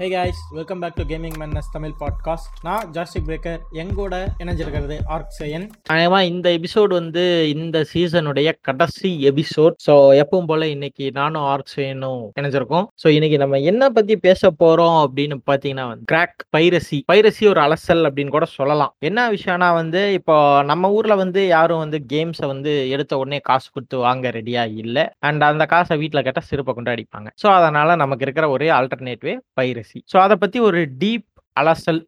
Hey guys welcome back to gaming மேன்னஸ் Tamil podcast நான் ஜாஸ்டிக் பிரேக்கர் எங்கூட இணைஞ்சிருக்கிறது ஆர்க் செயன் நியாயமா இந்த எபிசோடு வந்து இந்த சீசனுடைய கடைசி எபிசோட் ஸோ எப்பவும் போல இன்னைக்கு நானும் ஆர்க்ஸேனும் இணைஞ்சிருக்கோம். ஸோ இன்னைக்கு நம்ம என்ன பத்தி பேச போறோம் அப்படின்னு பாத்தீங்கன்னா வந்து கிராக் பைரசி பைரசி ஒரு அலசல் அப்படின்னு கூட சொல்லலாம். என்ன விஷயம்னா வந்து இப்போ நம்ம ஊர்ல வந்து யாரும் வந்து கேம்ஸை வந்து எடுத்த உடனே காசு கொடுத்து வாங்க ரெடியா இல்லை. அண்ட் அந்த காசை வீட்டில் கேட்டால் சிறப்பை கொண்டு அடிப்பாங்க ஸோ அதனால நமக்கு இருக்கிற ஒரே ஆல்டர்னேட்டிவே பைரசி ஸோ அதை பத்தி ஒரு டீப் அலசல்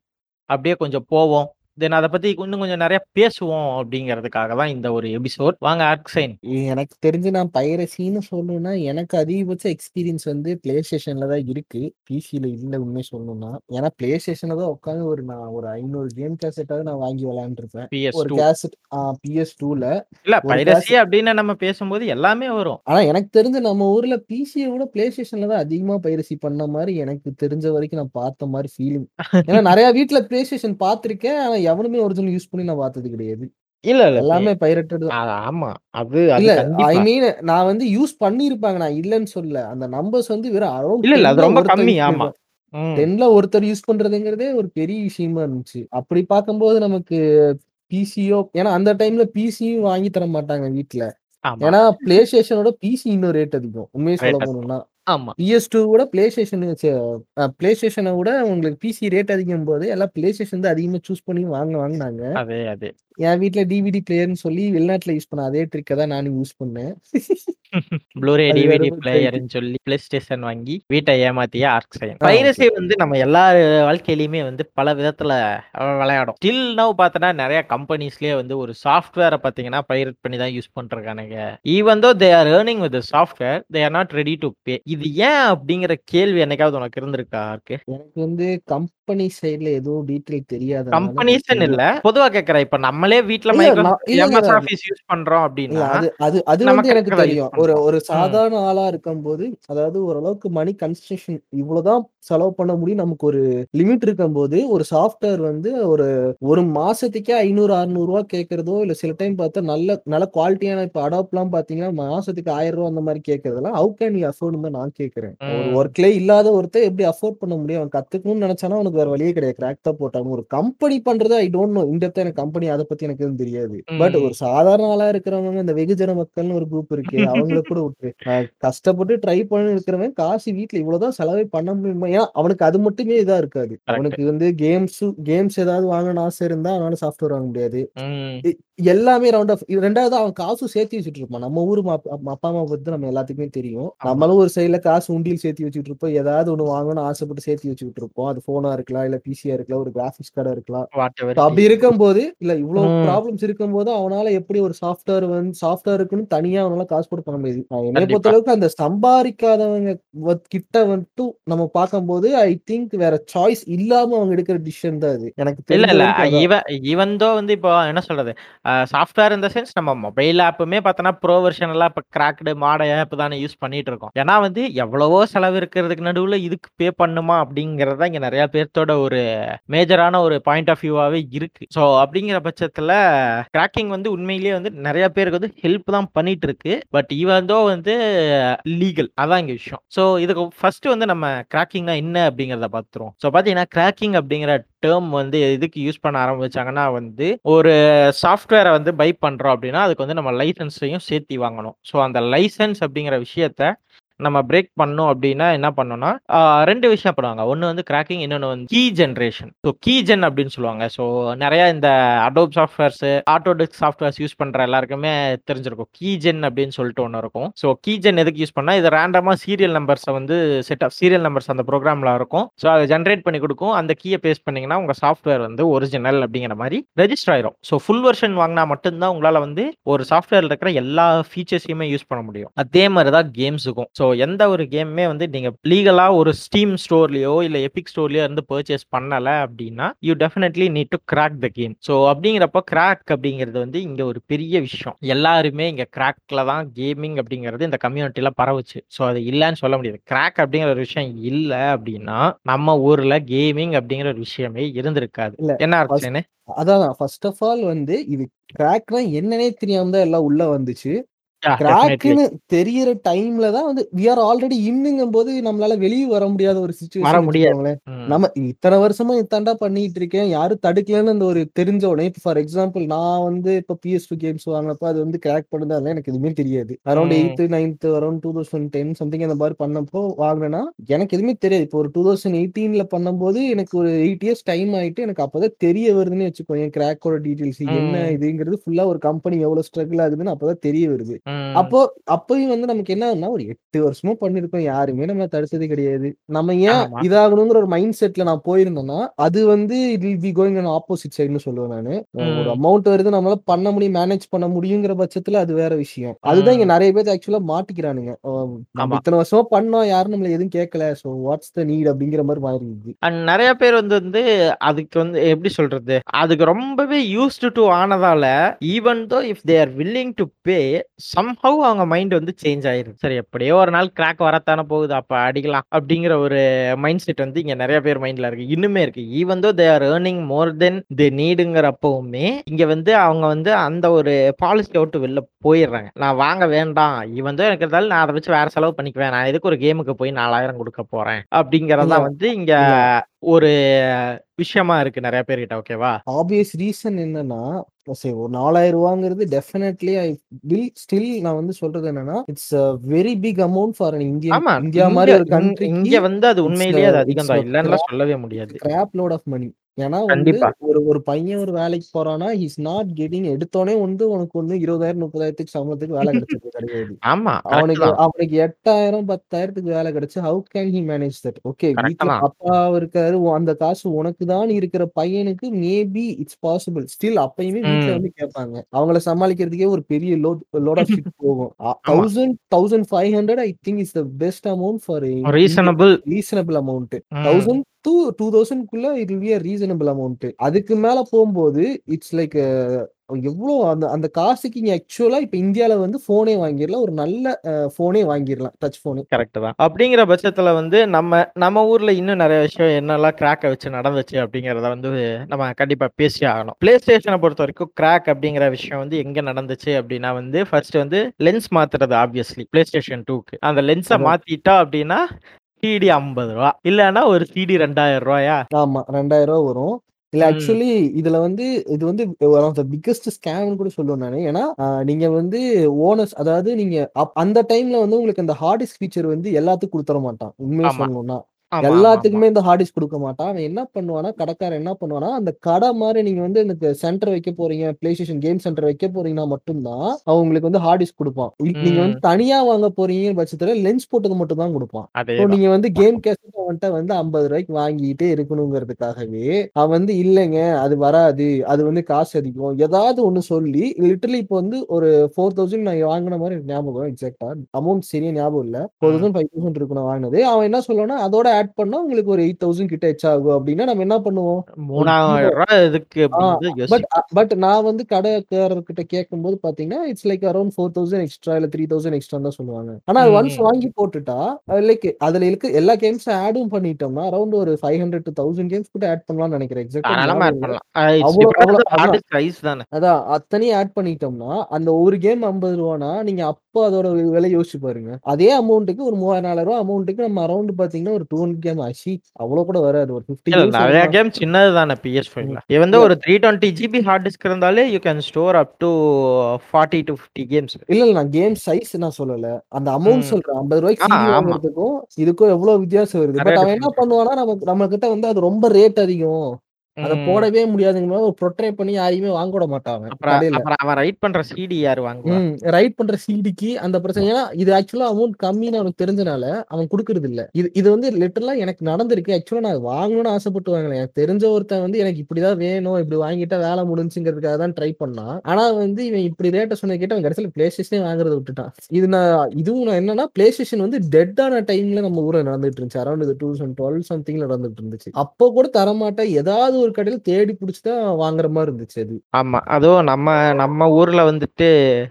அப்படியே கொஞ்சம் போவோம். தென் அதை பத்தி இன்னும் கொஞ்சம் நிறைய பேசுவோம் அப்படிங்கிறதுக்காக தான் இந்த ஒரு எபிசோட் வாங்க ஆர்க்சைன் எனக்கு தெரிஞ்சு நான் பைரசின்னு சொல்லணும்னா எனக்கு அதிகபட்ச எக்ஸ்பீரியன்ஸ் வந்து பிளே ஸ்டேஷன்ல தான் இருக்கு. பிசியில இல்ல உண்மை சொல்லணும்னா. ஏன்னா பிளே ஸ்டேஷன்ல தான் உட்காந்து ஒரு நான் ஒரு ஐநூறு கேம் கேசட்டாவது நான் வாங்கி விளையாண்டுருப்பேன். பிஎஸ் ஒரு கேசட் பிஎஸ் டூல இல்ல பைரசி அப்படின்னு நம்ம பேசும்போது எல்லாமே வரும். ஆனா எனக்கு தெரிஞ்சு நம்ம ஊர்ல பிசியை விட பிளே ஸ்டேஷன்ல தான் அதிகமா பைரசி பண்ண மாதிரி எனக்கு தெரிஞ்ச வரைக்கும் நான் பார்த்த மாதிரி ஃபீலிங் ஏன்னா நிறைய வீட்ல பிளே ஸ்டேஷன் பார்த்திருக்கேன். ஆனா எவனுமே ஒரிஜினல் யூஸ் பண்ணி நான் பார்த்தது கிடையாது. இல்ல இல்ல எல்லாமே பைரட்டட் ஆமா. அது இல்ல ஐ மீன் நான் வந்து யூஸ் பண்ணிருப்பாங்க நான் இல்லன்னு சொல்ல அந்த நம்பர்ஸ் வந்து வெறும் அரௌண்ட் இல்ல இல்ல அது ரொம்ப கம்மி. ஆமா. டென்ல ஒருத்தர் யூஸ் பண்றதுங்கிறதே ஒரு பெரிய விஷயமா இருந்துச்சு. அப்படி பார்க்கும்போது நமக்கு பிசியோ ஏன்னா அந்த டைம்ல பிசியும் வாங்கி தர மாட்டாங்க ஆமா. ஏன்னா பிளே ஸ்டேஷனோட பிசி இன்னும் ரேட் அதிகம். உண்மையை சொல்ல. போகணும்னா ஆமா. பிஎஸ் டூ கூட பிளே ஸ்டேஷன் பிளே ஸ்டேஷனை விட உங்களுக்கு பிசி ரேட் அதிகம் போது எல்லாம் பிளே ஸ்டேஷன் தான் அதிகமா சூஸ் பண்ணி வாங்க வாங்கினாங்க. அதே அதே. என் வீட்ல டிவிடி பிளேயர்னு சொல்லி வெளிநாட்டுல யூஸ் பண்ண அதே ட்ரிக்கை தான் நானும் யூஸ் பண்ணேன். ப்ளூரே டிவிடி பிளேயர்னு சொல்லி பிளே ஸ்டேஷன் வாங்கி வீட்டை ஏமாத்திய ஆர்க்சைன் ஆ, பைரசி வந்து நம்ம எல்லா வாழ்க்கையிலயுமே வந்து பல விதத்துல விளையாடும். ஸ்டில் நவ் பார்த்தோன்னா நிறைய கம்பெனிஸ்லயே வந்து ஒரு சாஃப்ட்வேரை பார்த்தீங்கன்னா பைரட் பண்ணி தான் யூஸ் பண்றானுங்க even though they are earning with software they are not ready to pay இது ஏன் அப்படிங்கிற கேள்வி என்னைக்காவது உனக்கு இருந்திருக்கா இருக்கு எனக்கு வந்து கம்பெனி சைடுல எதுவும் டீட்டெயில் தெரியாதனால கம்பெனிஸ் இல்ல. பொதுவா கேக்குறேன். இப்ப நம்மளே நான்- இல்ல, எம்எஸ் ஆபீஸ் யூஸ் பண்றோம் அப்படின்னா அது அது அது வந்து எனக்கு தெரியும். ஒரு ஒரு சாதாரண ஆளா இருக்கும்போது அதாவது ஓரளவுக்கு மணி கன்ஸ்ட்ரக்ஷன் இவ்வளவுதான் செலவு பண்ண முடியும். நமக்கு ஒரு லிமிட் இருக்கும்போது ஒரு சாஃப்ட்வேர் வந்து ஒரு ஒரு மாசத்துக்கே ஐநூறு அறுநூறு ரூபா கேட்கறதோ இல்ல சில டைம் பார்த்தா நல்ல நல்ல குவாலிட்டியான இப்ப அடாப்லாம் பாத்தீங்கன்னா மாசத்துக்கு ஆயிரம் ரூபா அந்த மாதிரி கேட்கறதெல்லாம் ஹவு கேன் யூ அஃபோர்ட் தான் நான் கேட்கறேன் ஒரு ம் ஒர்க்லயே இல்லாத ஒருத்தர் எப்படி அஃபோர்ட் பண்ண முடியும்? அவன் கத்துக்கணும்னு நினைச்சானா அவனுக்கு வேற வழியே கிடையாது. கிராக் தான் போட்டாங்க ஒரு கம்பெனி பண்றது ஐ டோன்ட் நோ இந்த எனக்கு கம்பெனி அதை பத்தி எனக்கு எதுவும் தெரியாது. பட் ஒரு சாதாரண ஆளா இருக்கிறவங்க இந்த வெகுஜன மக்கள்னு ஒரு குரூப் இருக்கு அவங்கள கூட விட்டு கஷ்டப்பட்டு ட்ரை பண்ணி இருக்கிறவன் காசு வீட்ல இவ்வளவுதான் செலவே பண்ண முடியுமா? ஏன்னா அவனுக்கு அது மட்டுமே இதா இருக்காது. அவனுக்கு வந்து கேம்ஸ் கேம்ஸ் ஏதாவது வாங்கணும்னு ஆசை இருந்தா அவனால சாஃப்ட்வேர் வாங்க முடியாது. எல்லாமே ரவுண்ட் ஆஃப் ரெண்டாவது அவன் காசும் சேர்த்து வச்சுட்டு இருப்பான். நம்ம ஊர் அப்பா அம்மா பத்தி நம்ம எல்லாத்துக்குமே தெரியும். நம்மளும் ஒரு சைடுல காசு உண்டியல் சேர்த்து வச்சுட்டு இருப்போம் ஏதாவது ஒண்ணு வாங்கணும்னு ஆசைப்பட்டு சேர்த்து வச்சுட்டு இருப்போம் அது போனா இருக்கலாம் இல்ல பிசியா இருக்கலாம் ஒரு கிராபிக்ஸ் கார்டா இருக்கலாம். அப்படி இருக்கும்போது இல்ல இவ்வளவு ப்ராப்ளம்ஸ் இருக்கும்போது அவனால எப்படி ஒரு சாஃப்ட்வேர் வந்து சாஃப்ட்வேருக்குன்னு தனியா அவனால காசு போட்டு பண்ண முடியாது. கண்டிப்பா. பொறுத்த அளவுக்கு அந்த சம்பாதிக்காதவங்க கிட்ட வந்துட்டு நம்ம பார்க்கும்போது ஐ திங்க் வேற சாய்ஸ் இல்லாம அவங்க எடுக்கிற டிசிஷன் தான் அது. எனக்கு இல்ல இல்ல. வரைக்கும் அதான். இவ ஈவன் தோ வந்து இப்போ என்ன சொல்றது? சாஃப்ட்வேர் இந்த சென்ஸ் நம்ம மொபைல் ஆப்புமே பார்த்தோன்னா ப்ரோ வெர்ஷன் எல்லாம் இப்போ கிராக்டு மாட ஆப் தானே யூஸ் பண்ணிட்டு இருக்கோம். ஏன்னா வந்து எவ்வளவோ செலவு இருக்கிறதுக்கு நடுவில் இதுக்கு பே பண்ணுமா அப்படிங்கிறது தான் இங்கே நிறைய பேர்த்தோட ஒரு மேஜரான ஒரு பாயிண்ட் ஆஃப் வியூவாகவே இருக்கு. ஸோ அப்படிங்கிற பட்சத்தில் கிராக்கிங் வந்து உண்மையிலேயே வந்து நிறைய பேருக்கு வந்து ஹெல்ப் தான் பண்ணிட்டு இருக்கு பட் இவந்தோ வந்து லீகல் அதான் இங்கே விஷயம். ஸோ இதுக்கு ஃபர்ஸ்ட் வந்து நம்ம கிராக்கிங்னா என்ன அப்படிங்கிறத பார்த்துருவோம் ஸோ பார்த்தீங்கன்னா கிராக்கிங் அப்படிங்கிற டேர்ம் வந்து எதுக்கு யூஸ் பண்ண ஆரம்பிச்சாங்கன்னா வந்து ஒரு சாஃப்ட்வேரை வந்து பை பண்ணுறோம் அப்படின்னா அதுக்கு வந்து நம்ம லைசன்ஸையும் சேர்த்து வாங்கணும். ஸோ அந்த லைசன்ஸ் அப்படிங்கிற விஷயத்த நம்ம பிரேக் பண்ணோம் அப்படின்னா என்ன பண்ணோம்னா ரெண்டு விஷயம் பண்ணுவாங்க. ஒன்று வந்து கிராக்கிங் இன்னொன்று வந்து key generation so key gen அப்படின்னு சொல்லுவாங்க. ஸோ நிறைய இந்த Adobe softwares Autodesk softwares use பண்ணுற எல்லாருக்குமே தெரிஞ்சிருக்கும். கீ ஜென் அப்படின்னு சொல்லிட்டு ஒன்று இருக்கும். ஸோ கீ ஜென் எதுக்கு யூஸ் பண்ணால் இது ரேண்டமாக சீரியல் நம்பர்ஸை வந்து செட் ஆஃப் சீரியல் நம்பர்ஸ் அந்த ப்ரோக்ராமில் இருக்கும். ஸோ அதை ஜென்ரேட் பண்ணி கொடுக்கும். அந்த கீயை பேஸ்ட் பண்ணிங்கன்னா உங்கள் சாஃப்ட்வேர் வந்து ஒரிஜினல் அப்படிங்கிற மாதிரி ரெஜிஸ்டர் ஆயிரும். ஸோ ஃபுல் வெர்ஷன் வாங்கினா மட்டும்தான் உங்களால் வந்து ஒரு சாஃப்ட்வேரில் இருக்கிற எல்லா ஃபீச்சர்ஸையுமே யூஸ் பண்ண முடியும். அதே மாதிரி தான் கேம்ஸுக்கும் ஸோ எந்த ஒரு கேமுமே வந்து நீங்க லீகலா ஒரு ஸ்டீம் ஸ்டோர்லயோ இல்ல எபிக் ஸ்டோர்லயோ இருந்து பர்ச்சேஸ் பண்ணல அப்படின்னா you definitely need to crack the game so அப்படிங்கிறப்ப கிராக் அப்படிங்கிறது வந்து இங்க ஒரு பெரிய விஷயம். எல்லாருமே இங்க கிராக்ல தான் கேமிங் அப்படிங்கிறது இந்த கம்யூனிட்டில பரவுச்சு. ஸோ அது இல்லைன்னு சொல்ல முடியாது. கிராக் அப்படிங்கிற ஒரு விஷயம் இல்லை அப்படின்னா நம்ம ஊர்ல கேமிங் அப்படிங்கிற ஒரு விஷயமே இருந்திருக்காது. என்ன அர்ச்சனு அதான் ஃபர்ஸ்ட் ஆஃப் ஆல் வந்து இது கிராக்னா என்னன்னே தெரியாம தான் எல்லாம் உள்ள வந்துச்சு. கிராக்குன்னு தெரியற டைம்ல தான் வந்து வி ஆர் ஆல்ரெடி இன்னுங்கும் போது நம்மளால வெளியே வர முடியாத ஒரு வர சுச்சுவேஷன் முடியாது. வச்சுக்கோங்களேன் நம்ம இத்தனை வருஷமா இத்தாண்டா பண்ணிட்டு இருக்கேன் யாரும் தடுக்கலன்னு அந்த ஒரு தெரிஞ்ச உடனே இப்போ ஃபார் எக்ஸாம்பிள் நான் வந்து இப்போ பிஎஸ் டூ கேம்ஸ் வாங்கினப்ப அது வந்து கிராக் பண்ணுது அதெல்லாம் எனக்கு எதுவுமே தெரியாது around. Eighth ninth around two thousand ten something அந்த மாதிரி பண்ணப்போ வாங்கினேன்னா எனக்கு எதுவுமே தெரியாது இப்போ ஒரு டூ தௌசண்ட் எயிட்டீன்ல பண்ணும்போது எனக்கு ஒரு எயிட் இயர்ஸ் டைம் ஆயிட்டு எனக்கு அப்பதான் தெரிய வருதுன்னு வச்சுக்கோ என் கிராக்கோட டீடைல்ஸ் என்ன. இதுங்கிறது ஃபுல்லா ஒரு கம்பெனி எவ்வளவு ஸ்ட்ரகிள் ஆகுதுன்னு அப்பதான் தெரிய வருது. அப்போ அப்பயும் வந்து நமக்கு என்ன ஆகுதுன்னா ஒரு எட்டு வருஷமா பண்ணிருக்கோம் யாருமே நம்ம தடுத்தது கிடையாது நம்ம ஏன். இதாகணுங்கிற ஒரு மைண்ட் செட்ல நான் போயிருந்தேன்னா அது வந்து it will be going opposite சைடுன்னு சொல்லுவேன் நானு ஒரு. அமௌண்ட் வருது நம்மளால பண்ண முடியும் மேனேஜ் பண்ண முடியுங்கிற பட்சத்துல அது வேற விஷயம் அதுதான் இங்க. நிறைய பேர் ஆக்சுவலா மாட்டிக்கிறானுங்க நம்ம. இத்தனை வருஷமா பண்ணோம் யாரும் நம்மள எதுவும் கேட்கல சோ வாட்ஸ் த நீட் அப்படிங்கிற மாதிரி மாறிடுது அண்ட் நெறைய பேர் வந்து வந்து அதுக்கு வந்து எப்படி சொல்றது? அதுக்கு ரொம்பவே used to ஆனதால, even though if they are willing to pay, somehow அவங்க மைண்ட் வந்து சேஞ்ச் ஆயிருது. சரி எப்படியோ ஒரு நாள் கிராக் வரத்தானே போகுது. அப்ப அடிக்கலாம். அப்படிங்கிற ஒரு மைண்ட் செட் வந்து இங்க நெறைய பேர் மைண்ட்ல இருக்கு. இன்னுமே இருக்கு. Even though they are earning more தென் தே நீடுங்கிறப்பவுமே, இங்க வந்து அவங்க வந்து அந்த ஒரு பாலிசிய விட்டு வெளில போயிடுறாங்க. நான் வாங்க வேண்டாம். ஈவன் தோ எனக்கு இருந்தாலும் நான் அத வச்சு வேற செலவு பண்ணிக்குவேன். நான் எதுக்கு ஒரு கேமுக்கு போய் 4000 குடுக்க போறேன். அப்படிங்கிறது இல்ல தான் வந்து இங்க ஒரு விஷயமா இருக்கு நெறைய பேர்கிட்ட. ஓகேவா? ஆப்வியஸ் ரீசன் என்னன்னா சரி ஒரு நாலாயிரம் ரூபாங்கிறது டெஃபினெட்லி ஐ வில் ஸ்டில் நான் வந்து சொல்றது என்னன்னா it's very big amount for. India இங்க மாதிரி ஒரு இங் கண்ட்ரிக்கு இங்க வந்து அது உண்மையிலேயே அது அதிகம் தான். இல்லன்னுலாம் சொல்லவே முடியாது. கிராப் லோட் ஆஃப் மணி ஏன்னா வந்து. ஒரு ஒரு பையன் ஒரு வேலைக்கு போறான்னா இஸ் நாட் கெட்டிங் எடுத்தோனே வந்து உனக்கு வந்து 20,000 30,000க்கு சம்பளத்துக்கு வேலை கிடைச்சது கிடையாது ஆமா. அவனுக்கு. அவனுக்கு 8000 10000க்கு வேலை கிடைச்சு how can he manage that okay தான். அப்பா இருக்காரு அந்த காசு உனக்கு தான் இருக்கிற பையனுக்கு மேபி இட்ஸ் பாசிபிள் ஸ்டில் அப்பயுமே வீட்ல ம். வந்து கேட்பாங்க அவங்கள சமாளிக்கிறதுக்கே ஒரு பெரிய லோட் லோட் ஆஃப் ஷிட் போகும். Thousand thousand five hundred I think is the best amount for reasonable. Reasonable amount. Thousand two two தௌசண்ட்குள்ள it will be a reasonable amount அதுக்கு மேல போகும்போது இட்ஸ் லைக் எவ்வளோ அந்த அந்த காசுக்கு இங்க ஆக்சுவலா இப்ப இந்தியால வந்து போனே வாங்கிடலாம் ஒரு நல்ல போனே வாங்கிடலாம் டச் போனு கரெக்ட் தான். அப்படிங்கிற பட்சத்துல வந்து நம்ம நம்ம ஊர்ல இன்னும் நெறைய விஷயம் என்னெல்லாம் கிராக்க வச்சு நடந்துச்சு அப்படிங்கிறத வந்து நம்ம கண்டிப்பா பேசியே ஆகணும். பிளே ஸ்டேஷன பொறுத்தவரைக்கும் கிராக் அப்படிங்கிற விஷயம் வந்து எங்க நடந்துச்சு அப்படின்னா வந்து ஃபர்ஸ்ட் வந்து லென்ஸ் மாத்துறது ஆப்வியஸ்லி பிளே ஸ்டேஷன் 2க்கு. அந்த லென்ஸ மாத்திட்டா அப்படின்னா சிடி ரூ. 50 இல்லன்னா ஒரு சிடி ரூ. 2000 ஆமா ரெண்டாயிரம் ரூபாய் வரும் இல்ல. ஆக்சுவலி இதுல வந்து இது வந்து ஒன் ஆஃப் த பிக்கஸ்ட் ஸ்கேம்னு கூட சொல்லுவேன் நானு ஏன்னா நீங்க வந்து ஓனர்ஸ் அதாவது நீங்க அந்த டைம்ல வந்து உங்களுக்கு அந்த ஹார்ட் டிஸ்க் ஃபீச்சர் வந்து எல்லாத்துக்கும் கொடுத்துட மாட்டான் உண்மையை. சொல்லணும்னா. எல்லாத்துக்குமே இந்த ஹார்ட் டிஸ்க் கொடுக்க மாட்டான். அவன் என்ன பண்ணுவானா கடைக்காரன் என்ன பண்ணுவானா அந்த கடை மாதிரி நீங்க வந்து இந்த சென்டர் வைக்க போறீங்க பிளே ஸ்டேஷன் கேம் சென்டர் வைக்க போறீங்கன்னா மட்டும்தான் அவன் உங்களுக்கு வந்து ஹார்ட் டிஸ்க் கொடுப்பான். நீங்க. வந்து தனியா வாங்க போறீங்க பட்சத்துல லென்ஸ் போட்டது மட்டும் தான். கொடுப்பான். நீங்க வந்து கேம் கேசட் அவன்கிட்ட வந்து ஐம்பது ரூபாய்க்கு வாங்கிட்டே இருக்கணுங்கிறதுக்காகவே அவன் வந்து இல்லைங்க அது வராது அது வந்து காசு அதிகம். ஏதாவது ஒண்ணு சொல்லி லிட்டரலி இப்போ வந்து ஒரு ஃபோர் தௌசண்ட் நான் வாங்கின மாதிரி எனக்கு ஞாபகம் எக்ஸாக்டா அமௌண்ட் சரியா ஞாபகம் இல்ல. ஃபோர். தௌசண்ட் ஃபைவ் தௌசண்ட் இருக்கும் நான் வாங்கினது. அவன் என்ன சொல்லுவானா அதோட ஆட் பண்ணா உங்களுக்கு ஒரு எயிட் தௌசண்ட் கிட்ட எச் ஆகும். அப்படின்னா நம்ம என்ன பண்ணுவோம்? ஒரு ஜீரோ 3000 எதுக்கு ஆ அப்படின்னு பட் நான் வந்து கடைக்காரர்கிட்ட கேட்கும்போது பாத்தீங்கன்னா it's like around four thousand extra இல்ல த்ரீ தௌசண்ட் எக்ஸ்ட்ரா தான் சொல்லுவாங்க. ஆனா ஒன்ஸ். வாங்கி போட்டுட்டா லைக் அதுல இருக்க எல்லா கேம்ஸ் ஆடும் பண்ணிட்டோம்னா அரௌண்ட் ஒரு five hundred to thousand games கூட ஆட் பண்ணலாம்னு நினைக்கிறேன். எக்ஸாக்டா அதான். அத்தனையும் ஆட் பண்ணிட்டோம்னா அந்த ஒரு கேம் ஐம்பது ரூபானா நீங்க அப்போ அதோட விலை யோசிச்சு பாருங்க. அதே அமௌண்ட்டுக்கு ஒரு மூவாயிரம் நாலாயிரம் ரூபாய் அமௌண்ட்டுக்கு நம்ம அரௌண்ட் பாத்தீங்கன்னா ஒரு டூ ஹண்ட்ரட் கேம் ஆச்சு அவ்வளவு கூட வராது ஒரு ஃபிஃப்டி நெறைய கேம் சின்னது தானே PS5ல. ம். இது வந்து ஒரு 320 ஜிபி ஹார்ட் டிஸ்க் இருந்தாலே you can store up to 40 to 50 games. இல்ல இல்ல நான் கேம் சைஸ் நான் சொல்லல அந்த அமௌண்ட். சொல்றேன் ஐம்பது ரூபாய்க்கு இதுக்கும் எவ்வளவு வித்தியாசம் வருது பட் அவன் என்ன. பண்ணுவானா நமக்கு நம்ம கிட்ட வந்து அது ரொம்ப ரேட் அதிகம் அத. போடவே முடியாதுங்கிற மாதிரி ஒரு ப்ரொட்ரே பண்ணி யாரையுமே வாங்க விட மாட்டான் அவன். ரைட் பண்ற சிடி யாரு வாங்குவா? ம் ரைட் பண்ற சிடிக்கு அந்த பிரச்சனை. ஏன்னா இது ஆக்சுவலா அமௌண்ட் கம்மின்னு அவனுக்கு தெரிஞ்சனால அவன் கொடுக்கறது இல்ல இது இது வந்து லிட்டரலா எனக்கு நடந்திருக்கு. ஆக்சுவலா நான் வாங்கணும்னு ஆசைப்பட்டு வாங்கல எனக்கு தெரிஞ்ச ஒருத்தன் வந்து எனக்கு இப்படிதான் வேணும் இப்படி வாங்கிட்டா வேலை முடிஞ்சுங்கிறதுக்காக தான் ட்ரை பண்ணான். ஆனா வந்து இவன் இப்படி ரேட்டை சொன்ன கேட்டு அவன் கடைசியில பிளே ஸ்டேஷனே வாங்குறத விட்டுட்டான். இது நான் இதுவும் நான் என்னன்னா பிளே ஸ்டேஷன் வந்து டெட்டான டைம்ல நம்ம ஊர்ல நடந்துட்டு இருந்துச்சு. அரௌண்ட் டூ தௌசண்ட் டுவெல் சம்திங்ல நடந்துட்டு இருந்துச்சு. அப்போ கூட தரமாட்டேன். ஏதாவது ஒரு ஒரு கடையில தேடி புடிச்சு தான் வாங்குற மாதிரி இருந்துச்சு அது. ஆமா. அதுவும் நம்ம நம்ம ஊர்ல வந்துட்டு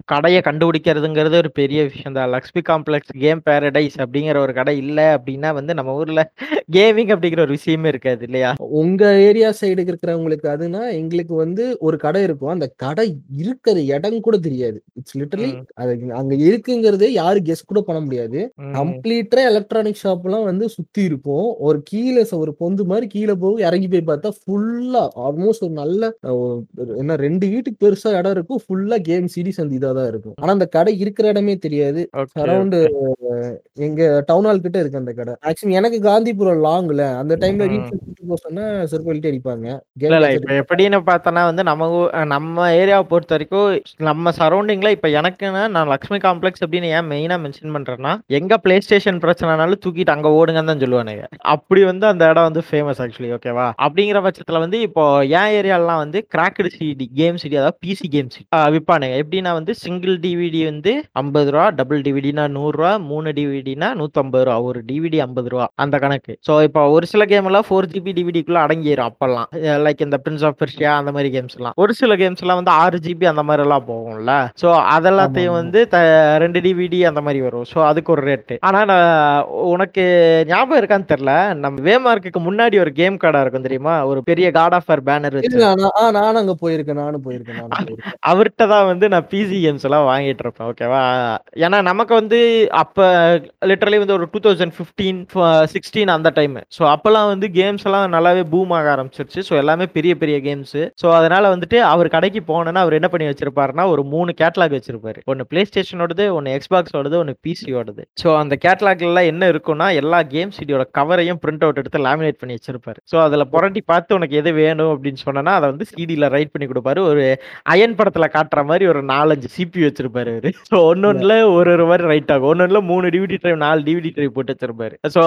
கடையை கண்டுபிடிக்கிறதுங்கிறது ஒரு பெரிய விஷயம் தான். லக்ஷ்மி காம்ப்ளெக்ஸ் கேம் பேரடைஸ் அப்படிங்கிற ஒரு கடை இல்ல அப்படின்னா வந்து நம்ம ஊர்ல கேமிங் அப்படிங்கிற ஒரு விஷயமே இருக்காது இல்லையா? உங்க ஏரியா சைடு இருக்கிறவங்களுக்கு அதுனா எங்களுக்கு வந்து ஒரு கடை இருக்கும். அந்த கடை இருக்கிற இடம் கூட தெரியாது. It's literally. அது அங்க இருக்குங்கிறதே யாரு கெஸ் கூட பண்ண முடியாது. கம்ப்ளீட்டா எலக்ட்ரானிக் ஷாப் எல்லாம் வந்து சுத்தி இருக்கும். ஒரு கீழே ஒரு பொந்து மாதிரி கீழே போகும் இறங்கி போய் பார்த்தா ஃபுல்லா ஆல்மோஸ்ட் ஒரு நல்ல என்ன ரெண்டு வீட்டுக்கு பெருசா இடம் இருக்கும். ஃபுல்லா கேம் சீரிஸ் அந்த இதா தான் இருக்கும். ஆனா அந்த கடை இருக்கிற இடமே தெரியாது. அரௌண்ட் எங்க டவுன் ஹால் கிட்ட இருக்கு அந்த கடை. ஆக்சுவலி எனக்கு காந்திபுரம் லாங்ல அந்த டைம்ல சொன்னா செருப்பழிட்டு அடிப்பாங்க. எப்படின்னு பார்த்தோன்னா வந்து நம்ம நம்ம ஏரியாவை பொறுத்த வரைக்கும் நம்ம சரௌண்டிங்ல இப்ப எனக்குன்னா நான் லக்ஷ்மி காம்ப்ளெக்ஸ் அப்படின்னு ஏன் மெயினா மென்ஷன் பண்றேன்னா எங்க பிளே ஸ்டேஷன் பிரச்சனைனாலும் தூக்கிட்டு அங்க ஓடுங்கன்னு தான் சொல்லுவானுங்க. அப்படி வந்து அந்த இடம் வந்து ஃபேமஸ் ஆக்சுவலி ஓகேவா அப்படிங்கிற பட்சத்துல வந்து இப்போ என் ஏரியாலாம் வந்து கிராக்டு சிடி கேம் சிடி அதாவது பிசி கேம் சிடி விற்பானுங்க எப்படின்னா வந்து சிங்கிள் டிவிடி வந்து ஐம்பது ரூபா டபுள் டிவிடினா நூறுரூவா மூணு டிவிடினா நூற்றம்பது ரூபா ஒரு டிவிடி ஐம்பது ரூபா அந்த கணக்கு. ஸோ இப்போ ஒரு சில கேம் எல்லாம் ஃபோர் ஜிபி டிவிடிக்குள்ள அடங்கிடும் அப்பெல்லாம். லைக் இந்த பிரின்ஸ் ஆஃப் பெர்ஷியா அந்த மாதிரி கேம்ஸ் எல்லாம். ஒரு சில கேம்ஸ் எல்லாம் வந்து ஆறு ஜிபி அந்த மாதிரி எல்லாம் போகும்ல. ஸோ அதெல்லாத்தையும். வந்து ரெண்டு டிவிடி அந்த மாதிரி வரும். ஸோ அதுக்கு ஒரு ரேட்டு ஆனா நான் உனக்கு ஞாபகம் இருக்கான்னு தெரியல. நம்ம வேமார்க்குக்கு முன்னாடி ஒரு கேம் கடை இருக்கும் தெரியுமா? ஒரு பெரிய காட் ஆஃப் பேனர் வச்சு நானும் அங்க போயிருக்கேன் நானும் போயிருக்கேன் அவர்கிட்ட தான் வந்து நான் பிசி கேம்ஸ் எல்லாம் வாங்கிட்டு இருப்பேன் ஓகேவா ஏன்னா நமக்கு வந்து அப்போ லிட்டரலி வந்து ஒரு டூ தௌசண்ட் ஃபிஃப்டீன் சிக்ஸ்டீன் அந்த டைம் ஸோ அப்போல்லாம் வந்து கேம்ஸ் எல்லாம் நல்லாவே பூம் ஆக ஆரம்பிச்சிருச்சு. ஸோ எல்லாமே பெரிய பெரிய கேம்ஸ் ஸோ அதனால வந்துட்டு அவர் கடைக்கு போனேன்னா அவர் என்ன பண்ணி வச்சிருப்பாருன்னா ஒரு மூணு கேட்லாக் வச்சிருப்பாரு. ஒன்று பிளே ஸ்டேஷனோடது ஒன்று எக்ஸ்பாக்ஸோடது ஒன்று பிசியோடது ஸோ அந்த கேட்லாக்ல என்ன இருக்கும்னா எல்லா கேம் சிடியோட கவரையும் பிரிண்ட் அவுட் எடுத்து லேமினேட் பண்ணி வச்சிருப்பாரு. ஸோ அதில் புரட்டி பார்த்து உனக்கு உனக்கு எது வேணும் அப்படின்னு சொன்னா அதை வந்து சிடியில் ரைட் பண்ணி கொடுப்பாரு. ஒரு அயன் படத்துல காட்டுற மாதிரி ஒரு நாலஞ்சு சிபி வச்சிருப்பாரு அவரு ஸோ ஒன்னொன்னுல ஒரு ஒரு மாதிரி ரைட் ஆகும். ஒன்னொன்னுல மூணு டிவிடி ட்ரைவ் நாலு டிவிடி ட்ரைவ் போட்டு வச்சிருப்பாரு. ஸோ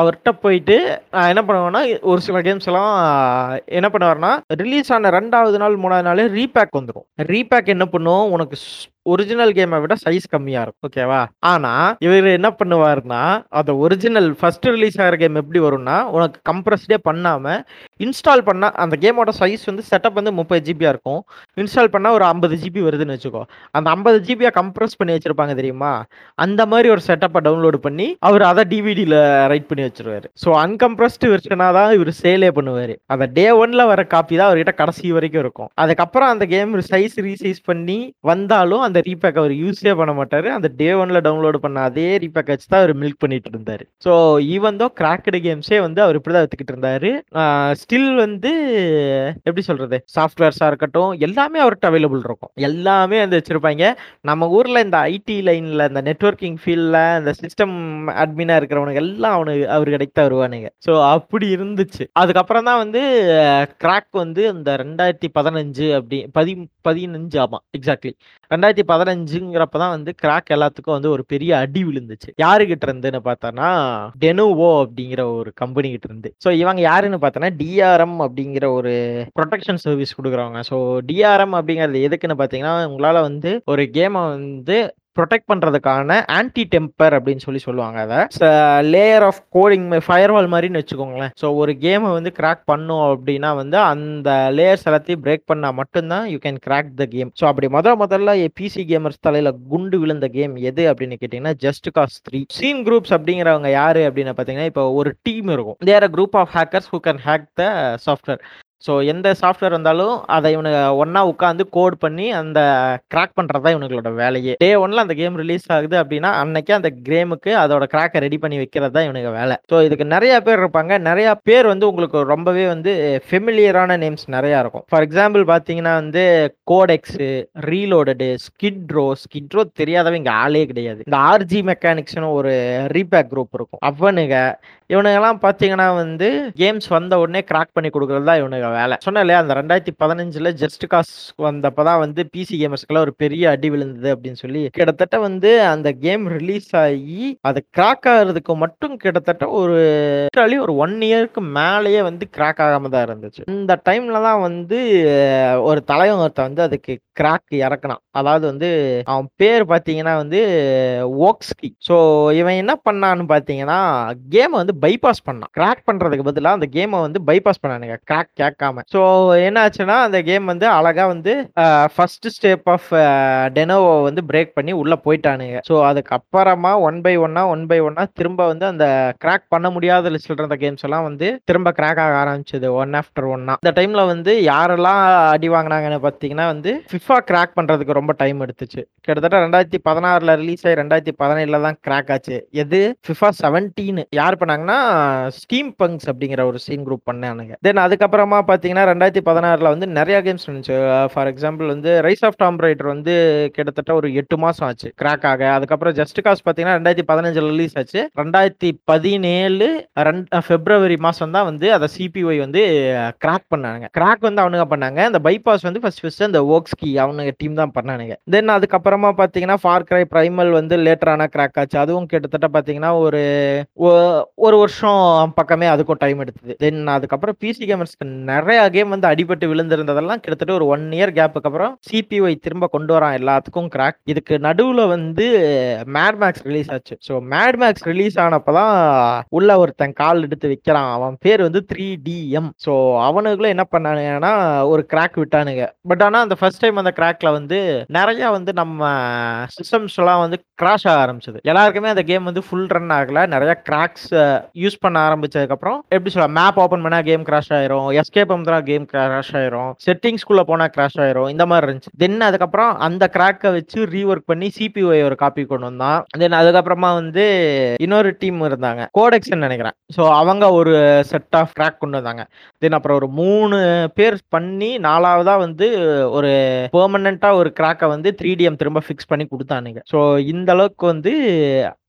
அவர்கிட்ட போயிட்டு நான் என்ன பண்ணுவேன்னா ஒரு சில கேம்ஸ் எல்லாம் என்ன பண்ணுவாருன்னா ரிலீஸ் ஆன ரெண்டாவது நாள் மூணாவது நாள் ரீபேக் வந்துடும் ரீபேக் என்ன பண்ணும்? உனக்கு ஒரிஜினல் கேமை விட சைஸ் கம்மியா இருக்கும். ஓகேவா ஆனா இவர் என்ன பண்ணுவாருன்னா அந்த ஒரிஜினல் ஃபர்ஸ்ட் ரிலீஸ் ஆகிற கேம் எப்படி வரும்னா உனக்கு கம்ப்ரஸ்டே பண்ணாம இன்ஸ்டால் பண்ணா அந்த கேமோட சைஸ் வந்து செட்டப் வந்து முப்பது ஜிபியா இருக்கும். இன்ஸ்டால் பண்ணா ஒரு ஐம்பது ஜிபி வருதுன்னு வச்சுக்கோ. அந்த ஐம்பது ஜிபியா கம்ப்ரஸ் பண்ணி வச்சிருப்பாங்க தெரியுமா? அந்த மாதிரி ஒரு செட்டப்பை டவுன்லோட் பண்ணி அவர் அதை டிவிடியில் ரைட் பண்ணி வச்சிருவாரு. ஸோ அன்கம்ப்ரஸ்டு வெர்ஷனாக தான் இவர் சேலே பண்ணுவார். அந்த டே ஒன்ல வர காப்பி தான் அவர்கிட்ட கடைசி வரைக்கும் இருக்கும். அதுக்கப்புறம் அந்த கேம் சைஸ் ரீசைஸ் பண்ணி வந்தாலும் அந்த ரீபேக் அவர் யூஸே பண்ண மாட்டாரு. அந்த டே ஒன்ல டவுன்லோட் பண்ண அதே ரீபேக் வச்சு தான் அவர் மில்க் பண்ணிட்டு இருந்தாரு. ஸோ ஈவன் தோ கிராக்கடு கேம்ஸே வந்து அவர் இப்படி தான் எடுத்துக்கிட்டு இருந்தாரு ஸ்டில் வந்து எப்படி சொல்றது? சாஃப்ட்வேர்ஸாக இருக்கட்டும் எல்லாமே அவர்கிட்ட அவைலபிள் இருக்கும். எல்லாமே வந்து வச்சிருப்பாங்க. நம்ம ஊர்ல இந்த ஐடி லைன்ல இந்த நெட்வொர்க்கிங் ஃபீல்ட்ல இந்த சிஸ்டம் அட்மினா இருக்கிறவனுங்க எல்லாம் அவனுக்கு அவர் கிடைத்த வருவானுங்க. ஸோ அப்படி இருந்துச்சு. அதுக்கப்புறம் தான் வந்து கிராக் வந்து இந்த ரெண்டாயிரத்தி பதினஞ்சு அப்படி பதி பதினஞ்சு ஆமாம் எக்ஸாக்ட்லி ரெண்டாயிரத்தி பதினஞ்சுங்கிறப்ப தான் வந்து கிராக் எல்லாத்துக்கும் வந்து ஒரு பெரிய அடி விழுந்துச்சு. யாருகிட்ட இருந்துன்னு பார்த்தோன்னா டெனுவோ அப்படிங்கிற ஒரு கம்பெனி கிட்ட இருந்து. ஸோ இவங்க யாருன்னு பார்த்தோன்னா டிஆர்எம் அப்படிங்கிற ஒரு ப்ரொடெக்ஷன் சர்வீஸ் கொடுக்குறவங்க. ஸோ டிஆர்எம் அப்படிங்கிறது எதுக்குன்னு பார்த்தீங்கன்னா உங்களால் வந்து ஒரு கேமை வந்து ப்ரொடெக்ட் பண்ணுறதுக்கான ஆன்டி டெம்பர் அப்படின்னு சொல்லி சொல்லுவாங்க அதை. லேயர் ஆஃப் கோடிங் ஃபயர்வால் மாதிரின்னு வச்சுக்கோங்களேன். ஸோ ஒரு கேமை வந்து கிராக் பண்ணும் அப்படின்னா வந்து அந்த லேயர்ஸ் எல்லாத்தையும் பிரேக் பண்ணால் மட்டும்தான் you can crack the game so அப்படி முத முதல்ல பிசி கேமர்ஸ் தலையில் குண்டு விழுந்த கேம் எது அப்படின்னு கேட்டிங்கன்னா Just Cause three scene groups அப்படிங்கிறவங்க யாரு அப்படின்னு பார்த்தீங்கன்னா இப்போ ஒரு டீம் இருக்கும். There group of hackers who can hack the software so எந்த சாஃப்ட்வேர் வந்தாலும் அதை இவனுங்க ஒன்றா உட்காந்து கோட் பண்ணி அந்த கிராக் பண்ணுறது தான் இவனுங்களோட வேலையே. டே ஒன்ல அந்த கேம் ரிலீஸ் ஆகுது அப்படின்னா அன்னைக்கு அந்த கேமுக்கு அதோட கிராக்கை ரெடி பண்ணி வைக்கிறது தான் இவனுக்கு வேலை. ஸோ இதுக்கு நிறைய பேர் இருப்பாங்க. நிறைய பேர் வந்து உங்களுக்கு ரொம்பவே வந்து ஃபெமிலியரான நேம்ஸ் நிறையா இருக்கும். ஃபார் எக்ஸாம்பிள் பார்த்தீங்கன்னா வந்து கோடெக்ஸு ரீலோடடு ஸ்கிட்ரோ ஸ்கிட்ரோ தெரியாதவங்க இங்கே ஆளே கிடையாது. இந்த ஆர்ஜி மெக்கானிக்ஸ்னு ஒரு ரீபேக் குரூப் இருக்கும். அவனுங்க இவனுங்கெல்லாம் பார்த்தீங்கன்னா வந்து கேம்ஸ் வந்த உடனே கிராக் பண்ணி கொடுக்குறது தான் இவனுங்க வேலை. சொன்னேன் இல்லையா அந்த ரெண்டாயிரத்தி பதினஞ்சுல ஜஸ்ட் காஸ் வந்தப்போ தான் வந்து பிசி கேமர்ஸ்க்குலாம் ஒரு பெரிய அடி விழுந்தது அப்படின்னு சொல்லி கிட்டத்தட்ட வந்து அந்த கேம் ரிலீஸ் ஆகி அது கிராக் ஆகிறதுக்கு மட்டும் கிட்டத்தட்ட ஒரு ஒரு ஒன் இயருக்கு மேலேயே வந்து கிராக் ஆகாம தான் இருந்துச்சு. இந்த டைம்ல தான் வந்து ஒரு தலைவன் ஒருத்த வந்து அதுக்கு கிராக் இறக்குனான். அதாவது வந்து அவன் பேர் பார்த்தீங்கன்னா வந்து ஓக்ஸ்கி ஸோ இவன் என்ன பண்ணான்னு பார்த்தீங்கன்னா கேமை வந்து பைபாஸ் பண்ணான். கிராக் பண்ணுறதுக்கு பதிலாக அந்த கேமை வந்து பைபாஸ் பண்ணானுங்க. கிராக் கேட்காம. ஸோ என்ன ஆச்சுன்னா அந்த கேம் வந்து அழகாக வந்து ஃபர்ஸ்ட் ஸ்டெப் ஆஃப் டெனோவை வந்து பிரேக் பண்ணி உள்ளே போயிட்டானுங்க. ஸோ அதுக்கப்புறமா ஒன் பை ஒன்னா ஒன் பை ஒன்னா திரும்ப வந்து அந்த கிராக் பண்ண முடியாத லிஸ்ட்ல இருந்த கேம்ஸ் எல்லாம் வந்து திரும்ப கிராக் ஆக ஆரம்பிச்சது ஒன் ஆஃப்டர் ஒன்னா இந்த டைம்ல வந்து யாரெல்லாம் அடி வாங்கினாங்கன்னு பார்த்தீங்கன்னா வந்து ஃபிஃபா கிராக் பண்ணுறதுக்கு ரொம்ப டைம் எடுத்துச்சு. கிட்டத்தட்ட ரெண்டாயிரத்தி பதினாறில் ரிலீஸ் ஆகி ரெண்டாயிரத்தி பதினேழில் தான் கிராக் ஆச்சு. எது? ஃபிஃபா செவன்டீன் யார் பண்ணாங்கன்னா ஸ்டீம் பங்க்ஸ் அப்படிங்கிற ஒரு சீன் குரூப் பண்ணானுங்க. தென் அதுக்கப்புறமா பார்த்தீங்கன்னா ரெண்டாயிரத்தி பதினாறில் வந்து நிறைய கேம்ஸ் இருந்துச்சு. ஃபார் எக்ஸாம்பிள் வந்து ரைஸ் ஆஃப் டாம் ரைடர் வந்து கிட்டத்தட்ட ஒரு எட்டு மாதம் ஆச்சு கிராக் ஆக. அதுக்கப்புறம் ஜஸ்ட் காஸ் பார்த்தீங்கன்னா ரெண்டாயிரத்தி பதினஞ்சில் ரிலீஸ் ஆச்சு. ரெண்டாயிரத்தி பதினேழு ரெண்டு பிப்ரவரி மாதம் தான் வந்து அதை சிபிஒய் வந்து கிராக் பண்ணாங்க கிராக் வந்து அவனுங்க பண்ணாங்க. அந்த பைபாஸ் வந்து ஃபர்ஸ்ட் ஃபர்ஸ்ட் அந்த ஓக்ஸ்கி அவனுங்க டீம் தான் பண்ணானுங்க. தென் அதுக்கப்புறமா பார்த்தீங்கன்னா ஃபார் கிரை ப்ரைமல் வந்து லேட்டரான கிராக் ஆச்சு. அதுவும் கிட்டத்தட்ட பார்த்தீங்கன்னா ஒரு ஒரு வருஷம் பக்கமே அதுக்கும் டைம் எடுத்தது. தென் அதுக்கப்புறம் பிசி கேமர்ஸ்க்கு நிறைய கேம் வந்து அடிபட்டு விழுந்திருந்ததெல்லாம் கிட்டத்தட்ட ஒரு ஒன் இயர் கேப்புக்கு அப்புறம் சிபிஒய் திரும்ப கொண்டு வரான் எல்லாத்துக்கும் கிராக் இதுக்கு நடுவில் வந்து மேட் மேக்ஸ் ரிலீஸ் ஆச்சு. ஸோ மேட் மேக்ஸ் ரிலீஸ் ஆனப்பதான் உள்ள ஒருத்தன் கால் எடுத்து வைக்கிறான். அவன் பேர் வந்து த்ரீ டிஎம் ஸோ அவனுக்குள்ள என்ன பண்ணானுங்கன்னா ஒரு கிராக் விட்டானுங்க. பட் ஆனால் அந்த ஃபர்ஸ்ட் டைம் அந்த கிராக்ல வந்து நிறைய வந்து நம்ம சிஸ்டம்ஸ் எல்லாம் வந்து கிராஷ் ஆக ஆரம்பிச்சது. எல்லாருக்குமே அந்த கேம் வந்து ஃபுல் ரன் ஆகல. நிறைய கிராக்ஸ் யூஸ் பண்ண ஆரம்பிச்சதுக்கு அப்புறம் எப்படி சொல்ல மேப் ஓபன் பண்ணா கேம் கிராஷ் ஆயிரும். எஸ்கேப் அமுதுனா கேம் கிராஷ் ஆயிரும். செட்டிங்ஸ்குள்ள போனா கிராஷ் ஆயிரும். இந்த மாதிரி இருந்துச்சு. தென் அதுக்கப்புறம் அந்த கிராக்கை வச்சு ரீஒர்க் பண்ணி சிபிஒய் ஒரு காப்பி கொண்டு வந்தான். தென் அதுக்கப்புறமா வந்து இன்னொரு டீம் இருந்தாங்க. கோடெக்ஸ்ன்னு நினைக்கிறேன். ஸோ அவங்க ஒரு செட் ஆஃப் கிராக் கொண்டு வந்தாங்க. தென் அப்புறம் ஒரு மூணு பேர் பண்ணி நாலாவதா வந்து ஒரு பெர்மனண்டா ஒரு கிராக்கை வந்து த்ரீ டிஎம் திரும்ப ஃபிக்ஸ் பண்ணி கொடுத்தானுங்க. ஸோ இந்த அளவுக்கு வந்து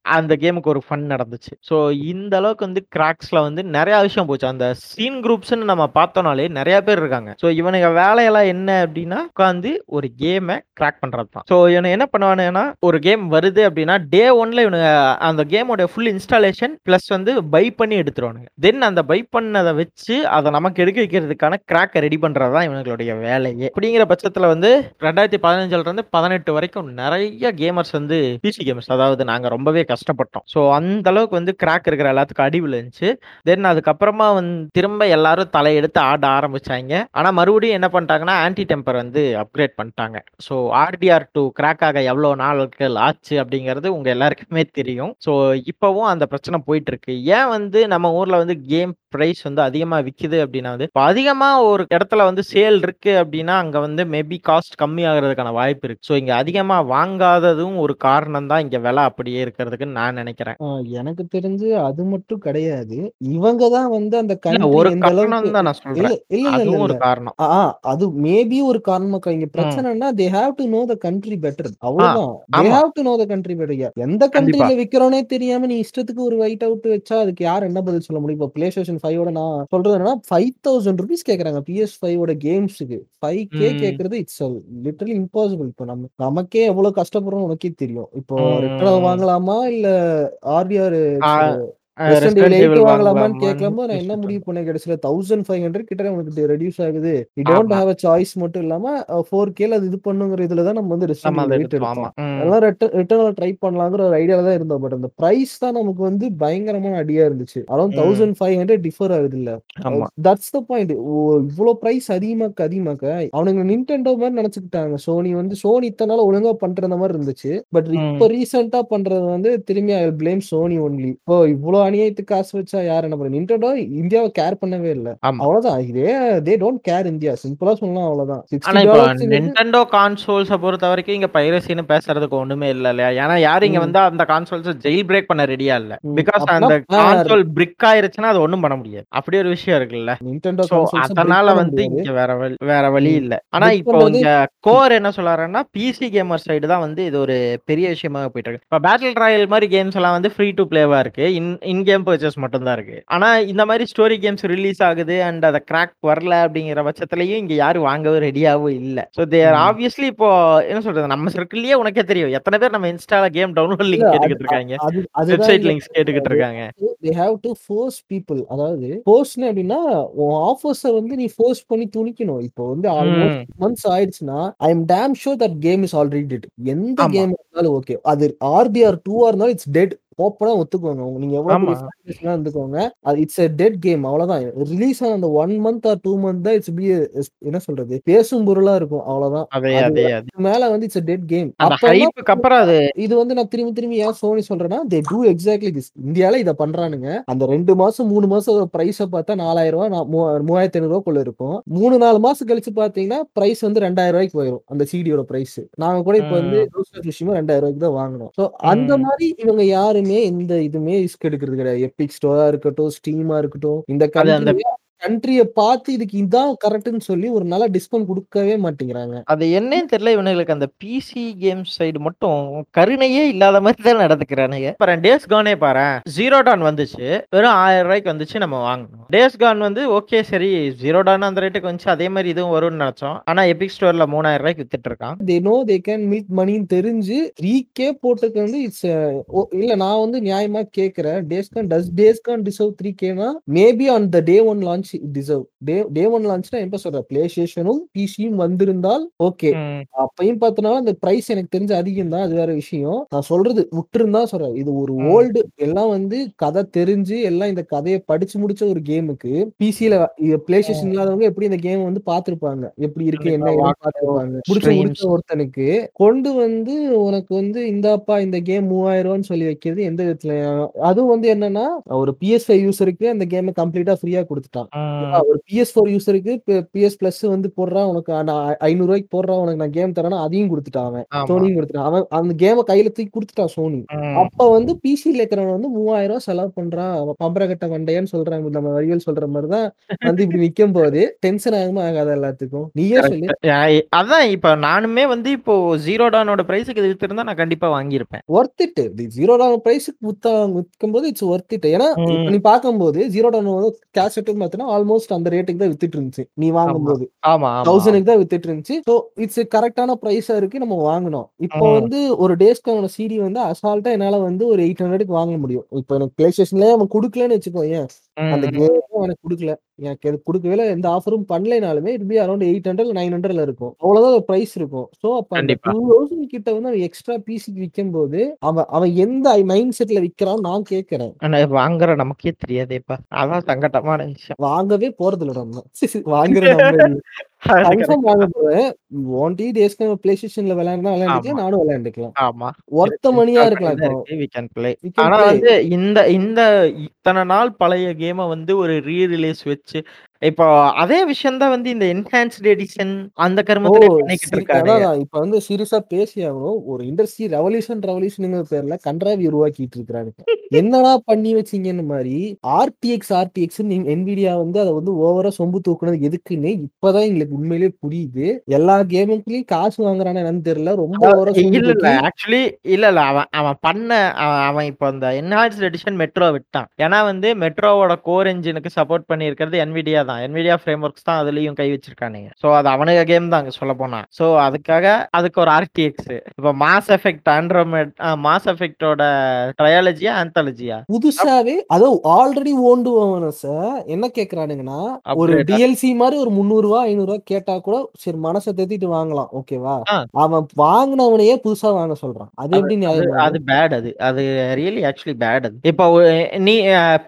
அந்த கேமுக்கு ஒரு ஃபன் நடந்துச்சு. ஸோ இந்த அளவுக்கு வந்து கிராக்ஸ்ல வந்து நிறைய விஷயம் போச்சு. அந்த சீன் குரூப்ஸ்னு நம்ம பார்த்தோம்னாலே நிறைய பேர் இருக்காங்க. ஸோ இவனுங்க வேலையெல்லாம் என்ன அப்படின்னா உட்காந்து ஒரு கேமை கிராக் பண்றது தான் ஸோ இவனை என்ன பண்ணுவானுன்னா ஒரு கேம் வருது அப்படின்னா டே ஒன்ல இவனுங்க அந்த கேமோட ஃபுல் இன்ஸ்டாலேஷன் ப்ளஸ் வந்து பை பண்ணி எடுத்துருவானுங்க. தென் அந்த பை பண்ணதை வச்சு அதை நமக்கு எடுக்க வைக்கிறதுக்கான கிராக்கை ரெடி பண்றது தான் இவங்களுடைய வேலையே. அப்படிங்கிற பட்சத்தில் வந்து ரெண்டாயிரத்தி பதினஞ்சுல இருந்து பதினெட்டு வரைக்கும் நிறைய கேமர்ஸ் வந்து பிசி கேமர்ஸ் அதாவது நாங்கள் ரொம்பவே கஷ்டப்பட்டோம். ஸோ அந்த அளவுக்கு வந்து கிராக் இருக்கிற எல்லாத்துக்கும் அடி விழுந்துச்சு. தென் அதுக்கப்புறமா வந்து திரும்ப எல்லாரும் தலையெடுத்து ஆட ஆரம்பிச்சாங்க. ஆனால் மறுபடியும் என்ன பண்ணிட்டாங்கன்னா ஆன்டி டெம்பர் வந்து அப்கிரேட் பண்ணிட்டாங்க. ஸோ ஆர்டிஆர் டூ கிராக் ஆக எவ்வளோ நாட்கள் ஆச்சு அப்படிங்கிறது உங்க எல்லாருக்குமே தெரியும். ஸோ இப்போவும் அந்த பிரச்சனை போயிட்டு இருக்கு ஏன் வந்து நம்ம ஊர்ல வந்து கேம் ப்ரைஸ் வந்து அதிகமாக விற்கிது அப்படின்னா வந்து இப்போ அதிகமாக ஒரு இடத்துல வந்து சேல் இருக்கு அப்படின்னா அங்கே வந்து மேபி காஸ்ட் கம்மி ஆகிறதுக்கான வாய்ப்பு இருக்கு. ஸோ இங்கே அதிகமாக வாங்காததும் ஒரு காரணம் தான் இங்கே விலை அப்படியே இருக்கிறதுக்கு நான் நினைக்கிறேன். எனக்கு தெரிஞ்சு அது மட்டும் கிடையாது. இவங்க தான் வந்து அந்த ஒரு காரணம் தான் நான் சொல்றேன். அதுவும் ஒரு காரணம். அது மேபி ஒரு காரணமா இங்க பிரச்சனைனா they have to know the country better அவ்வளவுதான். They. Have to know the country better எந்த. கண்ட்ரில விக்கிறோனே தெரியாம நீ இஷ்டத்துக்கு ஒரு ஒயிட் அவுட் வச்சா அதுக்கு யார் என்ன பதில் சொல்ல முடியும்? இப்போ பிளே ஸ்டேஷன் ஃபைவோட நான் சொல்றது என்னன்னா ஃபைவ் தௌசண்ட் ருபீஸ் கேக்குறாங்க பிஎஸ் ஃபைவோட கேம்ஸுக்கு ஃபைவ் கே ம். கேக்குறது இட்ஸ் லிட்டரலி இம்பாசிபிள் இப்போ நம்ம நமக்கே எவ்வளவு கஷ்டப்படுறோம் உனக்கே தெரியும். இப்போ ம். ரிட்டர்ன் வாங்கலாமா? இல்ல ஆர்டிஆர் வாங்கலாமான்னு கேட்கலாமோ நான் என்ன முடிவு பண்ண கடைசியில தௌசண்ட் ஃபைவ் ஹண்ட்ரட் கிட்ட உனக்கு ரெடியூஸ் ஆகுது. You don't. Have a choice மட்டும் இல்லாம ஃபோர் கேல அது இது பண்ணுங்கிற இதுல தான் நம்ம வந்து. அதெல்லாம் ரிட்டர்ன் ட்ரை பண்ணலாங்கிற ஒரு ஐடியால தான் இருந்தோம். பட் அந்த பிரைஸ் தான் நமக்கு வந்து பயங்கரமான அடியா இருந்துச்சு. அரௌண்ட் ம். தௌசண்ட் ஃபைவ் ஹண்ட்ரட் டிஃபர் ஆகுது இல்ல. தட்ஸ் த பாயிண்ட் இவ்வளவு பிரைஸ் அதிகமாக்க அதிகமாக்க அவனுங்க நின்டெண்டோ மாதிரி நினைச்சுக்கிட்டாங்க. சோனி வந்து சோனி இத்தனை நாள் ஒழுங்கா பண்ற மாதிரி இருந்துச்சு. பட். இப்ப ரீசெண்டா பண்றது வந்து திரும்பி ஐ பிளேம் சோனி ஒன்லி இப்போ இவ்வளவு அநியாயத்துக்கு காசு வச்சா யார் என்ன பண்ண? நின்டெண்டோ இந்தியாவை கேர் பண்ணவே இல்ல. அவ்வளவுதான். இதே தே டோன்ட் கேர் இந்தியா. சிம்பிளா சொல்லலாம் அவ்வளவுதான். கான்சோல்ஸை பொறுத்த வரைக்கும் இங்க பைரசின்னு பேசுறதுக்கு ஒண்ணுமே இல்ல இல்லையா? ஏன்னா யாரும் இங்க. வந்து அந்த கான்சோல்ஸ் ஜெயில் பிரேக் பண்ண ரெடியா இல்ல. பிகாஸ் அந்த கான்சோல் பிரிக் ஆயிருச்சுன்னா அது ஒண்ணும் பண்ண முடியாது. அப்படி ஒரு விஷயம் இருக்குல்ல. நின்டெண்டோ அதனால வந்து இங்க வேற வழி வேற வழி. இல்ல. ஆனா இப்போ இங்க கோர் என்ன சொல்றாருன்னா பிசி கேமர் சைடு தான் வந்து இது ஒரு பெரிய விஷயமா போயிட்டு இருக்கு. இப்போ பேட்டில் ராயல் மாதிரி கேம்ஸ் எல்லாம் வந்து ஃப்ரீ டு பிளேவா இருக்கு. இன் கேம் பர்ச்சேஸ் மட்டும் தான் இருக்கு. ஆனா இந்த மாதிரி ஸ்டோரி கேம்ஸ் ரிலீஸ் ஆகுது அண்ட் அத கிராக் வரல அப்படிங்கிற பட்சத்துலயும் இங்க யாரும் வாங்கவும் ரெடியாவும் இல்ல. So there. ஆப்வியஸ்லி இப்போ என்ன சொல்றது நம்ம சர்க்கிள்லயே உனக்கே தெரியும். எத்தனை பேர் நம்ம இன்ஸ்டால கேம் டவுன்லோட் லிங்க் கேட்டுக்கிட்டு இருக்காங்க. வெப்சைட் லிங்க்ஸ் கேட்டுக்கிட்டு இருக்காங்க. They have to force people அதாவது ஃபோர்ஸ்னு அப்படின்னா ஆஃபர்ஸை வந்து நீ ஃபோர்ஸ் பண்ணி துணிக்கணும். இப்போ வந்து ஆல்மோஸ்ட் மந்த்ஸ் ஆயிடுச்சுன்னா I am damn sure that game is already dead எந்த கேம் இருந்தாலும் ஓகே அது ஆர்பிஆர் டூவா இருந்தாலும் இட்ஸ் டெட் ஓப்பனா ஒத்துக்கோங்க. நீங்க எவ்வளவு இருந்துக்கோங்க அது இட்ஸ் a டெட் கேம் அவ்வளவுதான். ரிலீஸ் ஆன அந்த one month or two month தான் இட்ஸ் பி என்ன சொல்றது பேசும் பொருளா இருக்கும் அவ்வளவுதான். மேல வந்து இட்ஸ் a டெட் கேம் அப்புறம் இது வந்து நான் திரும்பி திரும்பி ஏன் சோனி சொல்றேன்னா தே டூ எக்ஸாக்ட்லி திஸ் இந்தியால இத பண்றானுங்க. அந்த ரெண்டு மாசம் மூணு மாசம் பிரைஸ பார்த்தா நாலாயிரம் ரூபாய் மூவாயிரத்தி ஐநூறு ரூபாய்க்குள்ள இருக்கும். மூணு நாலு மாசம் கழிச்சு பாத்தீங்கன்னா பிரைஸ் வந்து ரெண்டாயிரம் ரூபாய்க்கு போயிடும் அந்த சிடியோட பிரைஸ் நாங்க கூட இப்ப வந்து ரெண்டாயிரம் ரூபாய்க்கு தான் வாங்கினோம் சோ அந்த மாதிரி இவங்க யாருமே எந்த இதுமே ரிஸ்க் எடுக்கிறது கிடையாது. எபிக் ஸ்டோரா இருக்கட்டும் ஸ்டீமா இருக்கட்டும் இந்த கண்ட்ரிய பார்த்து இதுக்கு இதான் கரெக்ட்னு சொல்லி ஒரு நல்ல டிஸ்கவுண்ட் கொடுக்கவே மாட்டேங்கிறாங்க. அது என்னன்னு தெரியல இவனுங்களுக்கு அந்த பிசி கேம் சைடு மட்டும் கருணையே இல்லாத மாதிரி தான் நடந்துக்கிறானுங்க. பாரு டேஸ் கானே பாரு ஜீரோ டான் வந்துச்சு. வெறும் ஆயிரம் ரூபாய்க்கு வந்துச்சு நம்ம வாங்கணும். டேஸ் கான் வந்து ஓகே சரி ஜீரோ டான் அந்த ரேட்டுக்கு வந்துச்சு. அதே மாதிரி இதுவும் வரும்னு நினைச்சோம். ஆனா எபிக் ஸ்டோர்ல மூணாயிரம் ரூபாய்க்கு வித்துட்டு இருக்கான். They know they can milk மணின்னு தெரிஞ்சு ரீகே போட்டுக்கு வந்து இட்ஸ் இல்ல நான் வந்து நியாயமா கேக்குறேன். Days Gone does Days Gone deserve three கேனா maybe on the day one launch deserve day day one லான்ச்னா எப்ப சொல்ற? பிளே ஸ்டேஷனும் பிசியும் வந்திருந்தால் ஓகே அப்பயும் பார்த்தனால அந்த பிரைஸ் எனக்கு தெரிஞ்சு அதிகம் தான் அது வேற விஷயம். நான் சொல்றது விட்டுருந்தா சொல்றேன். இது ஒரு. ஓல்டு எல்லாம் வந்து கதை தெரிஞ்சு எல்லாம் இந்த கதையை படிச்சு முடிச்ச ஒரு கேமுக்கு பிசில பிளே ஸ்டேஷன் இல்லாதவங்க எப்படி இந்த கேம் வந்து பார்த்திருப்பாங்க? எப்படி இருக்கு? என்ன பார்த்திருப்பாங்க? முடிச்சு. முடிச்ச ஒருத்தனுக்கு கொண்டு வந்து உனக்கு வந்து இந்தாப்பா இந்த கேம் மூவாயிரம் ரூபான்னு சொல்லி வைக்கிறது எந்த விதத்துல அதுவும் வந்து என்னன்னா ஒரு பிஎஸ் ஃபைவ் யூசருக்கு அந்த கேமை கம்ப்ளீட்டா ஃப்ரீயா கொடுத்துட்டான். ஒரு பிஎஸ் ஃபோர் யூசருக்கு பிஎஸ் பிளஸ் வந்து போடுறான் உனக்கு ஐநூறு ரூபாய்க்கு போடுறான் உனக்கு நான் கேம் தரேன்னா அதையும் கொடுத்துட்டான் அவன். சோனியும் கொடுத்துட்டான். அவன் அந்த கேமை கையில தூக்கி கொடுத்துட்டான் சோனி அப்ப வந்து பிசில இருக்கிறவன் வந்து மூவாயிரம் ரூபாய் செலவு பண்றான் அவன் பம்பரகட்ட வண்டையான்னு சொல்றாங்க. நம்ம வரிகள் சொல்ற மாதிரிதான் வந்து இப்படி நிக்கும் போது டென்ஷன் ஆகுமா ஆகாத எல்லாத்துக்கும்? நீயே சொல்லு. அதான் இப்ப நானுமே வந்து இப்போ ஜீரோ டானோட பிரைஸுக்கு இது வித்திருந்தா நான் கண்டிப்பா வாங்கியிருப்பேன். ஒர்த் இட் ஜீரோ டாலர் பிரைஸுக்கு வித்தா விற்கும் போது இட்ஸ் ஒர்த் இட் ஏன்னா நீ பார்க்கும்போது ஜீரோ டாலர் வந்து கேஷ் செட்டுன்னு பார்த்தீங்கன்னா ஆல்மோஸ்ட் அந்த ரேட்டுக்கு தான் வித்துட்டு இருந்துச்சு நீ வாங்கும்போது. தௌசண்ட்க்கு தான் வித்துட்டு இருந்துச்சு ஸோ இட்ஸ் கரெக்டான ப்ரைஸா இருக்கு நம்ம வாங்கணும் இப்போ. வந்து ஒரு டேஸ்க்கான சிடி வந்து அசால்ட்டா என்னால வந்து ஒரு எயிட் ஹண்ட்ரடுக்கு வாங்க முடியும். இப்போ எனக்கு பிளே ஸ்டேஷன்லயே அவன் கொடுக்கலன்னு வச்சுக்கோ ஏன் அந்த கேம் எனக்கு கொடுக்கல. எனக்கு கொடுக்கவே எந்த ஆஃபரும் பண்ணலைனாலுமே இது அரௌண்ட் எயிட் ஹண்ட்ரட் நைன் ஹண்ட்ரட்ல இருக்கும். அவ்வளவுதான் ப்ரைஸ் இருக்கும். ஸோ அப்ப அந்த. டூ தௌசண்ட் கிட்ட வந்து அவன் எக்ஸ்ட்ரா பிசிக்கு விற்கும் போது அவன் அவன் எந்த மைண்ட் செட்ல விற்கிறான் நான் கேட்கறேன். வாங்குற நமக்கே தெரியாதேப்பா. அதான் சங்கட்டமான விஷயம். வாங்கவே போறது இல்லை நம்ம வாங்குற நம்ம கன்ஃபார்ம் வாங்க போறேன் ஒன்டி டேஸ்க்கு பிளே ஸ்டேஷன்ல விளையாடுனா விளையாண்டுக்கலாம். நானும் விளையாண்டுக்கலாம். ஆமா. ஒர்த்த மணியா இருக்கலாம் ஆனா. வந்து இந்த இந்த இத்தனை நாள் பழைய கேமை வந்து ஒரு ரீ ரிலீஸ் வச்சு இப்போ அதே விஷயம் தான் வந்து இந்த என்ஹான்ஸ்ட் எடிஷன் அந்த கருமத்திலே பண்ணிக்கிட்டு இருக்காங்க அதான் இப்ப வந்து சீரியஸா பேசி ஆகணும். ஒரு இண்டஸ்ட்ரி ரெவல்யூஷன் ரெவல்யூஷன் பேர்ல கன்றாவி உருவாக்கிட்டு இருக்கிறாங்க என்னடா பண்ணி வச்சீங்கன்னு மாதிரி ஆர்டிஎக்ஸ் ஆர்டிஎக்ஸ் என்விடியா வந்து அதை வந்து ஓவரா சொம்பு தூக்குனது எதுக்குன்னு இப்பதான் எங்களுக்கு உண்மையிலேயே புரியுது. எல்லா கேமுக்குலயும் காசு வாங்குறானு என்னன்னு தெரியல. ரொம்ப ஓவரா இல்ல இல்ல. ஆக்சுவலி இல்ல இல்ல. அவன் அவன் பண்ண அவன் அவன் இப்போ அந்த என்ஹான்ஸ்ட் எடிஷன் மெட்ரோ விட்டான். ஏன்னா வந்து மெட்ரோவோட கோர் என்ஜினுக்கு சப்போர்ட் பண்ணியிருக்கிறது என்விடியா தான் என்விடியா ஃப்ரேம் ஒர்க்ஸ் தான் அதுலயும் கை வச்சிருக்கானுங்க சோ அது அவனுங்க கேம் தான் அங்க சொல்ல போனா. சோ அதுக்காக அதுக்கு ஒரு ஆர்டிஎக்ஸ் இப்போ மாஸ் எஃபெக்ட் ஆண்ட்ரோமேட் மாஸ் எஃபெக்டோட ட்ரையாலஜியா ஆந்தாலஜியா புதுசாவே அதோ ஆல்ரெடி ஓண்டு சார் என்ன கேக்குறானுங்கன்னா ஒரு. டிஎல்சி மாதிரி ஒரு முந்நூறு ரூபா ஐநூறு ரூபா கேட்டா கூட சரி மனசை தேத்திட்டு வாங்கலாம் ஓகேவா. அவன் வாங்கினவனையே புதுசா வாங்க சொல்றான். அது எப்படி அது பேட் அது அது. ரியலி ஆக்சுவலி பேட் அது. இப்போ நீ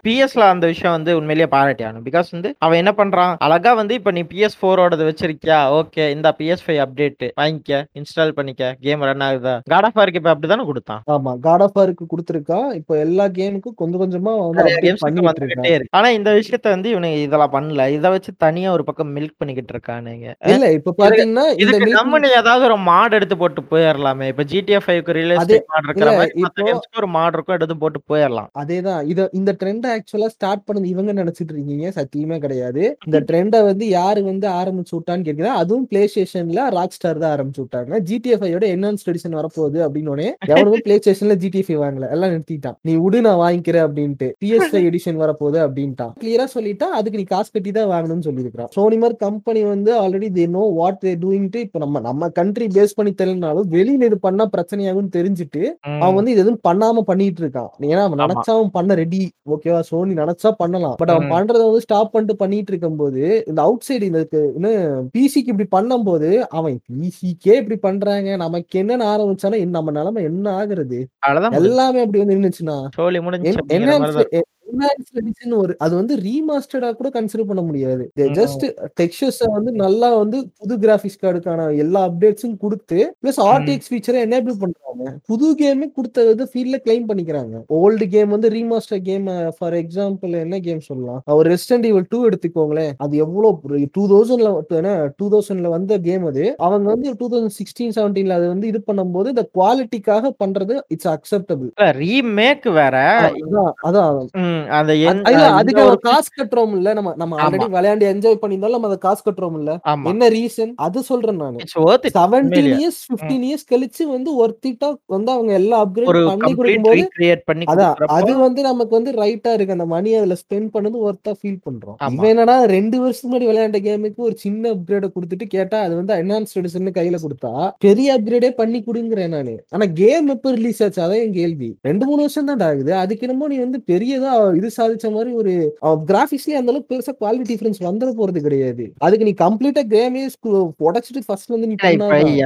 பிஎஸ்ல அந்த விஷயம் வந்து உண்மையிலேயே பாராட்டியானும் பிகாஸ் வந்து அவன் என்ன பண்றான். அழகா வந்து இப்போ நீ பிஎஸ் ஃபோரோடது வச்சிருக்கியா? ஓகே இந்த பிஎஸ் ஃபைவ் அப்டேட் வாங்கிக்க இன்ஸ்டால் பண்ணிக்க கேம் ரன் ஆகுதா? காட் ஆஃப் வார்க்கு இப்போ அப்படிதானே கொடுத்தான்? ஆமா காட் ஆஃப் வாருக்கு கொடுத்துருக்கான். இப்போ எல்லா கேமுக்கும் கொஞ்சம் கொஞ்சமா வந்து ஆனா இந்த விஷயத்த வந்து இவனுங்க இதெல்லாம் பண்ணல. இதை வச்சு தனியா ஒரு பக்கம் மில்க் பண்ணிக்கிட்டு இருக்கானுங்க. இல்ல இப்ப பாத்தீங்கன்னா இதுக்கு கம்பெனி ஏதாவது ஒரு மாட் எடுத்து போட்டு போயிடலாமே இப்ப ஜிடிஎஃப் ஃபைவ்க்கு ரியலிஸ்டிக் மாட் இருக்கிற மாதிரி ஒரு மாட் இருக்கும் எடுத்து போட்டு போயிடலாம் அதேதான். இத இந்த ட்ரெண்ட் ஆக்சுவலா ஸ்டார்ட் பண்ணது இவங்க நினைச்சிட்டு இருக்கீங்க. சத்தியமே கிடையாது. இந்த ட்ரெண்டை வந்து யாரு வந்து ஆரம்பிச்சு விட்டான்னு கேட்கிறேன் அதுவும் பிளே ஸ்டேஷன்ல ராக் ஸ்டார் தான் ஆரம்பிச்சு விட்டாங்க. ஜிடிஎஃப் ஓட என்ஹான்ஸ் எடிஷன் வரப்போகுது அப்படின்னு எவனுமே பிளே ஸ்டேஷன்ல ஜிடிஎஃப் வாங்கல. எல்லாம் நிறுத்திட்டான். நீ விடு நான் வாங்கிக்கிறேன் அப்படின்ட்டு. பிஎஸ் எடிஷன் வரப்போகுது அப்படின்ட்டான். கிளியரா சொல்லிட்டா அதுக்கு நீ காசு கட்டி தான் வாங்கணும்னு சொல்லியிருக்கான் சோனி மாதிரி கம்பெனி வந்து already they know what they டூயிங்ட்டு இப்போ நம்ம நம்ம கண்ட்ரி பேஸ் பண்ணி தெரியலனாலும் வெளியில இது பண்ணா பிரச்சனையாகும்னு தெரிஞ்சுட்டு அவன் வந்து இது எதுவும் பண்ணாம பண்ணிட்டு இருக்கான். ஏன்னா அவன். நினைச்சா அவன் பண்ண ரெடி ஓகேவா சோனி நினைச்சா பண்ணலாம். பட் அவன். பண்றத வந்து ஸ்டாப் பண்ணிட்டு பண்ணிட்டு இருக்கும்போது இந்த அவுட் சைடு இந்த பிசிக்கு இப்படி பண்ணும்போது அவன் பிசிக்கே இப்படி பண்றாங்க. நமக்கு என்னன்னு ஆரம்பிச்சானா இன்ன- நம்ம நிலைமை என்ன ஆகுறது. எல்லாமே அப்படி வந்து நின்னுச்சுன்னா ஒரு அது வந்து ரீமாஸ்டர்டா கூட கன்சிடர் பண்ண முடியாது. ஜஸ்ட் டெக்ஸ்டர்ஸ் வந்து நல்லா வந்து புது கிராபிக்ஸ் கார்டுக்கான எல்லா அப்டேட்ஸும் கொடுத்து பிளஸ் ஆர்டிஎக்ஸ் ஃபீச்சரை எனேபிள் பண்றாங்க. புது கேமே கொடுத்த ஃபீல்ட்ல கிளைம் பண்ணிக்கிறாங்க. ஓல்டு கேம் வந்து ரீமாஸ்டர் கேம் ஃபார் எக்ஸாம்பிள் என்ன கேம் சொல்லலாம்? ஒரு ரெஸ்டன்ட் ஈவல் டூ எடுத்துக்கோங்களேன். அது எவ்வளவு டூ தௌசண்ட்ல டூ தௌசண்ட்ல வந்த கேம் அது. அவங்க வந்து டூ தௌசண்ட் சிக்ஸ்டீன் செவன்டீன்ல அது வந்து இது பண்ணும்போது இந்த குவாலிட்டிக்காக பண்றது இட்ஸ் அக்செப்டபிள் ரீமேக் வேற. அதான் அதான். அந்த அதுக்கு நம்ம காசு கட்டுறோம் இல்ல நம்ம நம்ம. ஆல்ரெடி விளையாண்டு என்ஜாய் பண்ணியிருந்தாலும் நம்ம அதை காசு கட்டுறோம் இல்ல என்ன ரீசன் அது சொல்றேன் நானு. It's worth it. Seventeen. Years fifteen years கழிச்சு வந்து ஒர்த்திட்டா வந்து அவங்க எல்லா அப்கிரேட் பண்ணி கொடுக்கும்போது அதான் அது வந்து நமக்கு வந்து ரைட்டா இருக்கு. அந்த மணி அதுல ஸ்பெண்ட் பண்ணது ஒர்த்தா ஃபீல் பண்றோம். இவன் என்னன்னா ரெண்டு வருஷத்துக்கு முன்னாடி விளையாண்ட கேமுக்கு ஒரு சின்ன அப்கிரேட கொடுத்துட்டு கேட்டா அது வந்து என்ஹான்ஸ் எடிஷன் கையில கொடுத்தா பெரிய அப்கிரேடே பண்ணி கொடுங்கிறேன் நானு. ஆனா கேம் எப்ப ரிலீஸ் ஆச்சு? அதான் என் கேள்வி. ரெண்டு மூணு வருஷம் தான் ஆகுது. அதுக்கு என்னமோ நீ வந்து பெரியதா இது சாதிச்ச மாதிரி ஒரு கிராபிக்ஸ்லயே அந்த அளவுக்கு பெருசா குவாலிட்டி டிஃபரன்ஸ் வந்துட போறது கிடையாது. அதுக்கு நீ கம்ப்ளீட்டா கேமே உடச்சிட்டு ஃபர்ஸ்ட் வந்து நீ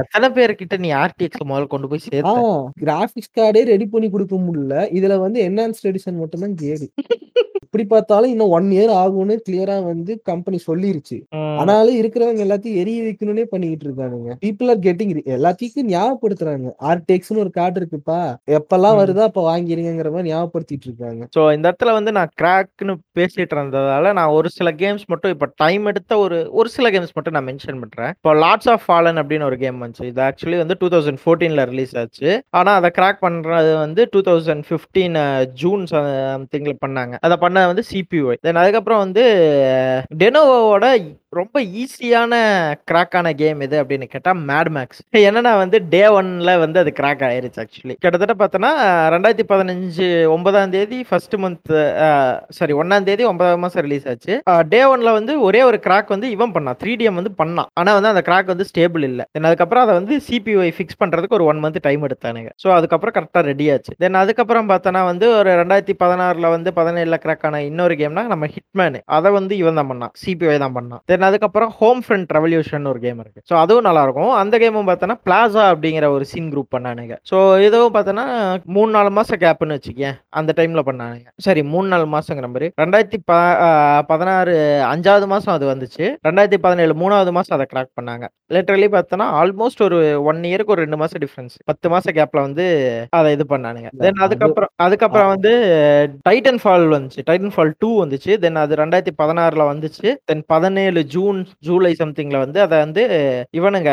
எத்தனை பேர்கிட்ட நீ ஆர்டிஎக்ஸ் முதல்ல கொண்டு போய் சேர்த்த? ஆஹ் கிராபிக்ஸ் கார்டே ரெடி பண்ணி கொடுக்க முடியல. இதுல வந்து என்ஹான்ஸ்ட் எடிஷன் மட்டும் தான் கேடு. இப்படி பார்த்தாலும் இன்னும் ஒன் இயர் ஆகும்னு கிளியரா வந்து கம்பெனி சொல்லிருச்சு. ஆனாலும் இருக்கிறவங்க எல்லாத்தையும் எரிய வைக்கணும்னே பண்ணிக்கிட்டு இருக்கானுங்க. பீப்புள் ஆர் கெட்டிங் எல்லாத்தையும் ஞாபகப்படுத்துறாங்க. ஆர்டெக்ஸ்னு ஒரு கார்டு இருக்குப்பா. எப்பெல்லாம். வருதோ அப்ப வாங்கிருங்கிற மாதிரி ஞாபகப்படுத்திட்டு இருக்காங்க. ஸோ இந்த இடத்துல வந்து நான் கிராக்னு பேசிட்டு இருந்ததால நான் ஒரு சில கேம்ஸ் மட்டும் இப்போ டைம் எடுத்த ஒரு ஒரு சில கேம்ஸ் மட்டும் நான் மென்ஷன் பண்றேன். இப்போ லாட்ஸ் ஆஃப் ஃபாலன் அப்படின்னு ஒரு கேம் வந்துச்சு. இது ஆக்சுவலி வந்து டூ தௌசண்ட் ஃபோர்டீன்ல ரிலீஸ் ஆச்சு. ஆனா அதை கிராக் பண்றது வந்து டூ தௌசண்ட் ஃபிஃப்டீன் ஜூன் சம்திங்ல பண்ணாங்க. அதை பண்ண வந்து சிபியூ தென் அதுக்கப்புறம் வந்து டெனோவோட ரொம்ப ஈஸியான கிராக்கான கேம் இது அப்படின்னு கேட்டால் மேட் மேக்ஸ் என்னன்னா வந்து டே ஒன்ல வந்து அது கிராக் ஆயிருச்சு ஆக்சுவலி கிட்டத்தட்ட பார்த்தோன்னா ரெண்டாயிரத்தி பதினஞ்சு ஒன்பதாம் தேதி ஃபர்ஸ்ட் மந்த் சாரி ஒன்னாம் தேதி ஒன்பதாம் மாதம் ரிலீஸ் ஆச்சு. டே ஒன்ல வந்து ஒரே ஒரு கிராக் வந்து இவன் பண்ணான். த்ரீ டிஎம் வந்து பண்ணான். ஆனா வந்து அந்த கிராக் வந்து ஸ்டேபிள் இல்லை. தென் அதுக்கப்புறம் அதை வந்து சிபிஒய் ஃபிக்ஸ் பண்றதுக்கு ஒரு ஒன் மந்த் டைம் எடுத்தானுங்க. ஸோ அதுக்கப்புறம் கரெக்டாக ரெடி ஆச்சு. தென் அதுக்கப்புறம் பார்த்தோன்னா வந்து ஒரு ரெண்டாயிரத்தி பதினாறுல வந்து பதினேழில் கிராக்கான இன்னொரு கேம்னா நம்ம ஹிட்மேன் அதை வந்து இவன் தான் பண்ணான். சிபிஒய் தான் பண்ணான். தென் அதுக்கப்புறம் ஹோம் ஃப்ரண்ட் ரெவல்யூஷன் ஒரு கேம் இருக்கு. ஸோ அதுவும் நல்லா இருக்கும் அந்த கேமும் பார்த்தோன்னா பிளாசா அப்படிங்கிற ஒரு சீன் குரூப் பண்ணானுங்க. ஸோ இதுவும் பார்த்தோன்னா மூணு நாலு மாசம் கேப்னு வச்சுக்கேன். அந்த டைம்ல பண்ணானுங்க. சரி மூணு நாலு மாசங்கிற மாதிரி. ரெண்டாயிரத்தி ப பதினாறு அஞ்சாவது மாசம் அது வந்துச்சு. ரெண்டாயிரத்தி பதினேழு மூணாவது மாசம் அதை கிராக் பண்ணாங்க. லிட்டரலி பார்த்தோன்னா ஆல்மோஸ்ட் ஒரு ஒன் இயருக்கு ஒரு ரெண்டு மாசம் டிஃபரன்ஸ் பத்து மாசம் கேப்ல வந்து அதை இது பண்ணானுங்க. தென் அது- அதுக்கப்புறம் அதுக்கப்புறம் வந்து டைட்டன் ஃபால் வந்துச்சு. டைட்டன் ஃபால் டூ வந்துச்சு. தென் அது ரெண்டாயிரத்தி பதினாறுல வந்துச்சு. தென் பதினேழு ஜூன் ஜூலை சம்திங்ல வந்து அதை வந்து இவனுங்க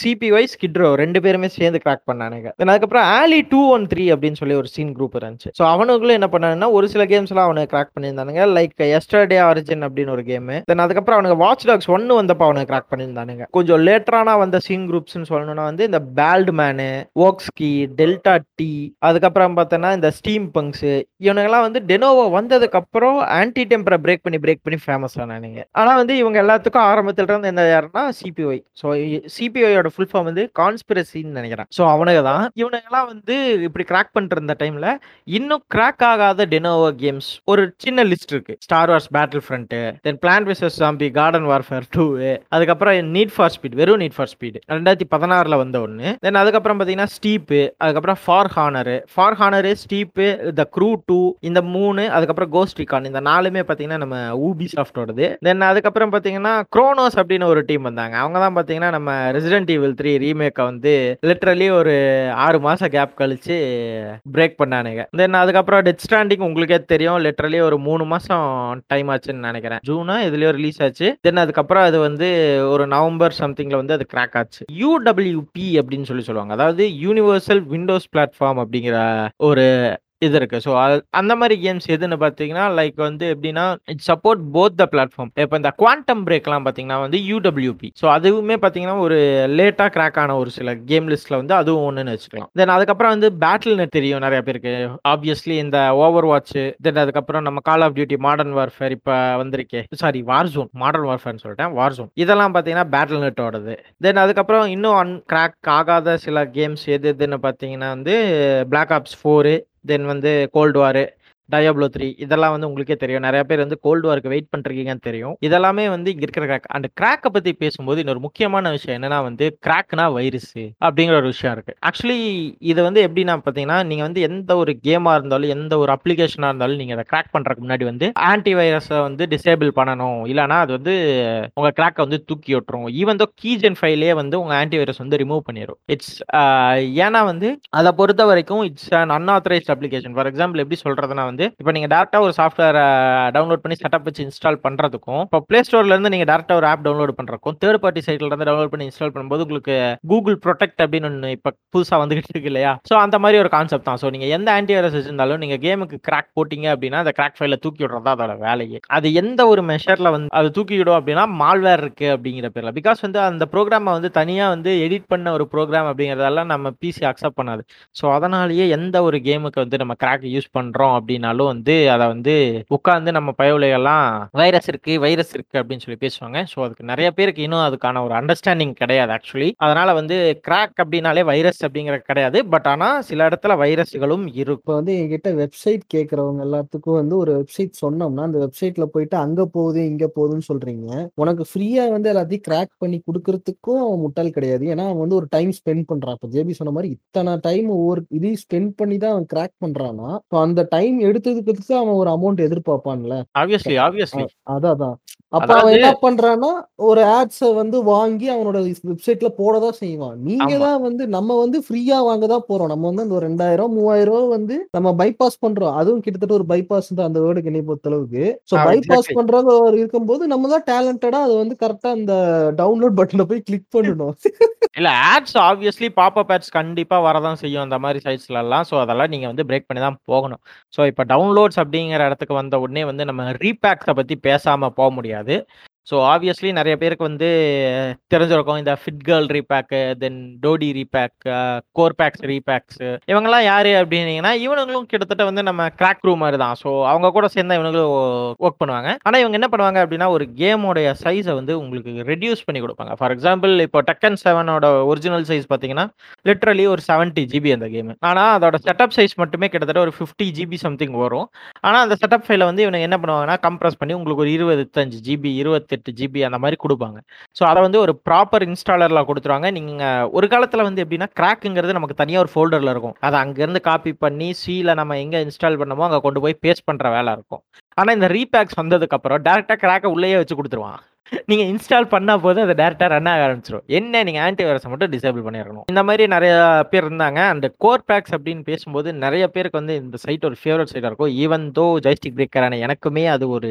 சிபிஒய் ஸ்கிட்ரோ ரெண்டு பேருமே சேர்ந்து கிராக் பண்ணானுங்க. தென் அதுக்கப்புறம் ஆலி டூ ஒன் த்ரீ அப்படின்னு சொல்லி ஒரு சீன் குரூப் இருந்துச்சு. ஸோ அவனுங்களும் என்ன பண்ணானுன்னா ஒரு சில கேம்ஸ்லாம் அவனுக்கு கிராக் பண்ணியிருந்தானுங்க. லைக் எஸ்டர்டே ஆரிஜின் அப்படின்னு ஒரு கேம் தென் அதுக்கப்புறம் அவனுக்கு வாட்ச் டாக்ஸ் ஒன்னு வந்தப்போ அவனுக்கு கிராக் பண்ணியிருந்தானுங்க. கொஞ்சம் லேட்டரானா வந்த சீன் குரூப்ஸ்னு சொல்லணும்னா வந்து இந்த Baldman Voksi Delta D அதுக்கப்புறம் பார்த்தோன்னா இந்த ஸ்டீம் பங்க்ஸ் இவனுங்கெல்லாம் வந்து டெனோவோ வந்ததுக்கு அப்புறம் ஆன்டி டெம்பரை பிரேக் பண்ணி பிரேக் பண்ணி ஃபேமஸ் ஆனானுங்க. ஆனால் வந்து இவங்க எல்லாத்துக்கும் ஆரம்பத்துல இருந்து என்ன யாருன்னா சிபிஒய் ஸோ சிபிஐயோட ஃபுல் ஃபார்ம் வந்து கான்ஸ்பிரசின்னு நினைக்கிறேன். ஸோ அவனுங்க தான். இவனுங்கெல்லாம் வந்து இப்படி கிராக் பண்ணிட்டு இருந்த டைம்ல இன்னும் கிராக் ஆகாத டெனோவா கேம்ஸ் ஒரு சின்ன லிஸ்ட் இருக்கு. Star Wars Battlefront then Plants versus Zombie Garden Warfare two அதுக்கப்புறம் நீட் ஃபார் ஸ்பீட் வெறும் நீட் ஃபார் ஸ்பீட் ரெண்டாயிரத்தி பதினாறுல வந்த ஒன்று தென் அதுக்கப்புறம் பார்த்தீங்கன்னா ஸ்டீப்பு அதுக்கப்புறம் For Honor For Honor Steep The Crew two இந்த மூணு அதுக்கப்புறம் கோஸ்ட் ரிகான் இந்த நாலுமே பார்த்தீங்கன்னா நம்ம ஊபி சாஃப்டோடது தென் அதுக்கப்புறம் பார்த்தீங்கன்னா குரோனோஸ் அப்படின்னு ஒரு டீம் வந்தாங்க. அவங்க தான் பார்த்தீங்கன்னா நம்ம ரெசிடென்ட் ஈவில் த்ரீ ரீமேக்கை வந்து லிட்ரலி ஒரு ஆறு மாசம் கேப் கழிச்சு பிரேக் பண்ணானுங்க. தென் அதுக்கப்புறம் டெத் ஸ்டாண்டிங் உங்களுக்கே தெரியும். லிட்ரலி ஒரு மூணு மாசம் டைம் ஆச்சுன்னு நினைக்கிறேன். ஜூனா இதுலயோ ரிலீஸ் ஆச்சு. தென் அதுக்கப்புறம் அது வந்து ஒரு நவம்பர் சம்திங்ல வந்து அது கிராக் ஆச்சு. யூடபிள்யூபி அப்படின்னு சொல்லி சொல்லுவாங்க. அதாவது யூனிவர்சல் விண்டோஸ் பிளாட்ஃபார்ம் அப்படிங்கிற ஒரு இது இருக்கு. ஸோ அந்த மாதிரி கேம்ஸ் எதுன்னு பார்த்தீங்கன்னா, லைக் வந்து எப்படின்னா, it support both the platform. இப்போ இந்த குவாண்டம் பிரேக்லாம் பார்த்தீங்கன்னா வந்து யூடபிள்யூபி. ஸோ அதுவுமே பார்த்தீங்கன்னா, ஒரு லேட்டாக கிராக் ஆன ஒரு சில கேம் லிஸ்ட்ல வந்து அதுவும் ஒன்றுன்னு வச்சுக்கலாம். தென் அதுக்கப்புறம் வந்து பேட்டில் நெட் தெரியும் நிறைய பேருக்கு. ஆப்வியஸ்லி இந்த ஓவர் வாட்ச், தென் அதுக்கப்புறம் நம்ம Call of Duty Modern Warfare இப்போ வந்திருக்கே. Sorry Warzone. மாடர்ன் வார்ஃபேர்னு சொல்லிட்டேன். Warzone. இதெல்லாம் பார்த்தீங்கன்னா, பேட்டில் நெட்டோடது. தென் அதுக்கப்புறம் இன்னும் அன் கிராக் ஆகாத சில கேம்ஸ் எது எதுன்னு பார்த்தீங்கன்னா வந்து, பிளாக் ஆப்ஸ் ஃபோரு தென் வந்து கோல்டு வாரு டயாப்ளோ த்ரீ இதெல்லாம் வந்து உங்களுக்கே தெரியும். நிறைய பேர் வந்து கோல்டு வார்க்கு வெயிட் பண்ணிருக்கீங்கன்னு தெரியும். இதெல்லாமே வந்து இங்க இருக்கிற கிராக். அண்ட் கிராக்கை பத்தி பேசும்போது இன்னொரு முக்கியமான விஷயம் என்னன்னா வந்து, கிராக்னா வைரஸ் அப்படிங்கிற ஒரு விஷயம் இருக்கு. ஆக்சுவலி இது வந்து எப்படின்னா பார்த்தீங்கன்னா, நீங்க வந்து எந்த ஒரு கேமா இருந்தாலும், எந்த ஒரு அப்ளிகேஷனா இருந்தாலும் நீங்க அதை கிராக் பண்றதுக்கு முன்னாடி வந்து ஆன்டி வைரஸை வந்து டிசேபிள் பண்ணணும். இல்லைனா அது வந்து உங்க கிராக்கை வந்து தூக்கி விட்டுரும். ஈவன் தோ கீஜென் ஃபைலே வந்து உங்க ஆன்டி வைரஸ் வந்து ரிமூவ் பண்ணிடும் இட்ஸ் ஏன்னா வந்து பொறுத்த வரைக்கும் it's un unauthorised application. For example எப்படி சொல்றதுன்னா வந்து, இப்ப நீங்க டேரக்டா ஒரு சாஃப்ட்வேர் டவுன்லோட் பண்ணி செட்டப் வச்சு இன்ஸ்டால் பண்றதுக்கும், இப்போ பிளே ஸ்டோர்ல இருந்து நீங்க டேரக்டா ஒரு ஆப் டவுன்லோட் பண்றதுக்கும், தேர்ட் பார்ட்டி சைட்ல இருந்து டவுன்லோட் பண்ணி இன்ஸ்டால் பண்ணும்போது உங்களுக்கு கூகுள் ப்ரொடெக்ட் அப்படின்னு ஒன்று இப்ப புதுசா வந்துகிட்டு இருக்கு இல்லையா? ஸோ அந்த மாதிரி ஒரு கான்செப்ட் தான். ஸோ நீங்க எந்த ஆன்டி வைரஸ் வச்சிருந்தாலும், நீங்க கேமுக்கு கிராக் போட்டீங்க அப்படின்னா, அந்த கிராக் ஃபைல தூக்கி விடுறதா அதோட வேலையே. அது எந்த ஒரு மெஷர்ல வந்து அது தூக்கிவிடும் அப்படின்னா, மால்வேர் இருக்கு அப்படிங்கிற பேர்ல. பிகாஸ் வந்து அந்த ப்ரோக்ராமை வந்து தனியாக வந்து எடிட் பண்ண ஒரு ப்ரோக்ராம் அப்படிங்கிறதெல்லாம் நம்ம பிசி அக்செப்ட் பண்ணாது. ஸோ அதனாலேயே எந்த ஒரு கேமுக்கு வந்து நம்ம கிராக் யூஸ் பண்றோம் அப்படின்னாலும் வந்து, அதை வந்து உட்கார்ந்து நம்ம பயவுலையெல்லாம் வைரஸ் இருக்கு, வைரஸ் இருக்கு அப்படின்னு சொல்லி பேசுவாங்க. ஸோ அதுக்கு நிறைய பேருக்கு இன்னும் அதுக்கான ஒரு அண்டர்ஸ்டாண்டிங் கிடையாது ஆக்சுவலி. அதனால வந்து கிராக் அப்படின்னாலே வைரஸ் அப்படிங்கிறது கிடையாது. பட் ஆனா சில இடத்துல வைரஸ்களும் இருக்கும். வந்து என்கிட்ட வெப்சைட் கேட்கறவங்க எல்லாத்துக்கும் வந்து ஒரு வெப்சைட் சொன்னோம்னா, அந்த வெப்சைட்ல போயிட்டு அங்க போகுது, இங்க போகுதுன்னு சொல்றீங்க. உனக்கு ஃப்ரீயா வந்து எல்லாத்தையும் கிராக் பண்ணி கொடுக்கறதுக்கும் அவன் முட்டாள் கிடையாது. ஏன்னா, அவன் வந்து ஒரு டைம் ஸ்பெண்ட் பண்றான். இப்போ ஜேபி சொன்ன மாதிரி இத்தனை டைம் ஒவ்வொரு இதையும் ஸ்பெண்ட் பண்ணி தான் அவன் கிராக் பண்றான்னா, அந்த டைம் எடுத்ததுக்கு அவன் ஒரு அமௌண்ட் எதிர்பார்ப்பான்ல. Obviously, obviously. அதான். அப்ப அவன் என்ன பண்றான்னா, ஒரு ஆட்ஸ வந்து வாங்கி அவனோட வெப்சைட்ல போட தான் செய்வான். நீங்க. தான் வந்து நம்ம வந்து ஃப்ரீயா வாங்க தான் போறோம். நம்ம வந்து அந்த ஒரு 2000 3000 வந்து நம்ம பைபாஸ் பண்றோம். அதுவும் கிட்டத்தட்ட ஒரு பைபாஸ் தான் அந்த வேர்டுக்கு என்னைய பொறுத்தளவுக்கு. So ah bypass. பண்றவங்க இருக்கும்போது, நம்ம தான் டேலண்டடா அத வந்து கரெக்ட்டா அந்த டவுன்லோட் பட்டன போய் கிளிக் பண்ணணும். இல்ல ஆட்ஸ் ஆப்வியஸ்லி பாப்அப் ஆட்ஸ் கண்டிப்பா வரதான் செய்யும் அந்த மாரி சைட்ஸ்லலாம். ஸோ அதெல்லாம் நீங்க வந்து பிரேக் பண்ணி தான் போகணும். ஸோ இப்ப டவுன்லோட்ஸ் அப்படிங்கிற இடத்துக்கு வந்த உடனே வந்து நம்ம ரீபேக்ஸை பற்றி பேசாமல் போக முடியாது. ஸோ ஆப்வியஸ்லி நிறைய பேருக்கு வந்து தெரிஞ்சிருக்கும். இந்த fit girl repack, then DODI repack, core packs repacks இவங்கெல்லாம் யாரு அப்படின்னீங்கன்னா, இவனுங்களும் கிட்டத்தட்ட வந்து நம்ம கிராக் ரூ மாதிரி தான். ஸோ அவங்க கூட சேர்ந்து இவனுங்களும் ஒர்க் பண்ணுவாங்க. ஆனால் இவங்க என்ன பண்ணுவாங்க அப்படின்னா, ஒரு கேமோடைய சைஸை வந்து உங்களுக்கு ரெடியூஸ் பண்ணி கொடுப்பாங்க ஃபார் எக்ஸாம்பிள் இப்போ டக்கன் செவனோட ஒரிஜினல் சைஸ் பார்த்தீங்கன்னா, லிட்டரலி ஒரு 70 ஜிபி அந்த கேமு. ஆனால் அதோட செட்டப் சைஸ் மட்டுமே கிட்டத்தட்ட ஒரு 50 ஜிபி சம்திங் வரும். ஆனால் அந்த செட்டப் ஃபைல வந்து இவனுங்க என்ன பண்ணுவாங்கன்னா, கம்ப்ரஸ் பண்ணி உங்களுக்கு ஒரு 25 ஜிபி, இருபத்தி 28 ஜிபி அந்த மாதிரி கொடுப்பாங்க ஸோ அதை வந்து ஒரு ப்ராப்பர் இன்ஸ்டாலரில் கொடுத்துருவாங்க நீங்கள் ஒரு காலத்தில் வந்து எப்படின்னா, கிராக்குங்கிறது நமக்கு தனியாக ஒரு ஃபோல்டரில் இருக்கும். அதை அங்கேருந்து காப்பி பண்ணி, சில நம்ம எங்கே இன்ஸ்டால் பண்ணோமோ, அங்கே கொண்டு போய் பேஸ்ட் பண்ணுற வேலை இருக்கும். ஆனால் இந்த ரீபேக்ஸ் வந்ததுக்கப்புறம் டேரெக்டாக கிராக்கை உள்ளேயே வச்சு கொடுத்துருவான் நீங்க இன்ஸ்டால் பண்ணா போது அது டேரக்டா ரன் ஆக ஆரம்பிச்சிடும் என்ன நீங்க ஆன்டி வைரஸ மட்டும் டிசேபிள் பண்ணிடணும் இந்த மாதிரி நிறைய பேர் இருந்தாங்க. அந்த கோர் பேக்ஸ் அப்படின்னு பேசும்போது நிறைய பேருக்கு வந்து இந்த சைட் ஒரு ஃபேவரட் சைட்டா இருக்கும். ஈவன் தோ ஜாய்ஸ்டிக் பிரேக்கரான எனக்குமே அது ஒரு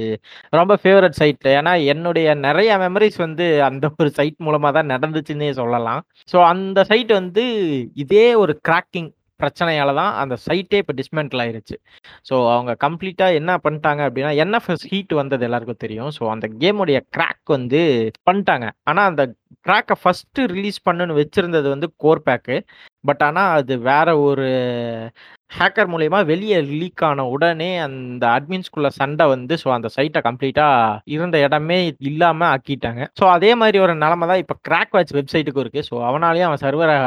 ரொம்ப ஃபேவரட் சைட். ஏன்னா என்னுடைய நிறைய மெமரிஸ் வந்து அந்த ஒரு சைட் மூலமா தான் நடந்துச்சுன்னே சொல்லலாம். ஸோ அந்த சைட் வந்து இதே ஒரு கிராக்கிங் பிரச்சனையால தான் அந்த சைட்டே இப்போ டிஸ்மேண்டில் ஆயிருச்சு. ஸோ அவங்க கம்ப்ளீட்டாக என்ன பண்ணிட்டாங்க அப்படின்னா, என்எஃப்எஸ் ஹீட் வந்தது எல்லாருக்கும் தெரியும். ஸோ அந்த கேமுடைய கிராக் வந்து பண்ணிட்டாங்க. ஆனால் அந்த கிராக்க ஃபஸ்ட்டு ரிலீஸ் பண்ணுன்னு வச்சுருந்தது வந்து கோர் பேக்கு. பட் ஆனால் அது வேற ஒரு ஹேக்கர் மூலயமா வெளியே லீக் ஆன உடனே அந்த அட்மின்ஸ்குள்ள சண்டை வந்து ஸோ அந்த சைட்டை கம்ப்ளீட்டா இருந்த இடமே இல்லாம ஆக்கிட்டாங்க. ஸோ அதே மாதிரி ஒரு நிலமை தான் இப்போ கிராக் வாட்ச் வெப்சைட்டுக்கும் இருக்கு. ஸோ அவனாலேயும் அவன் சர்வரை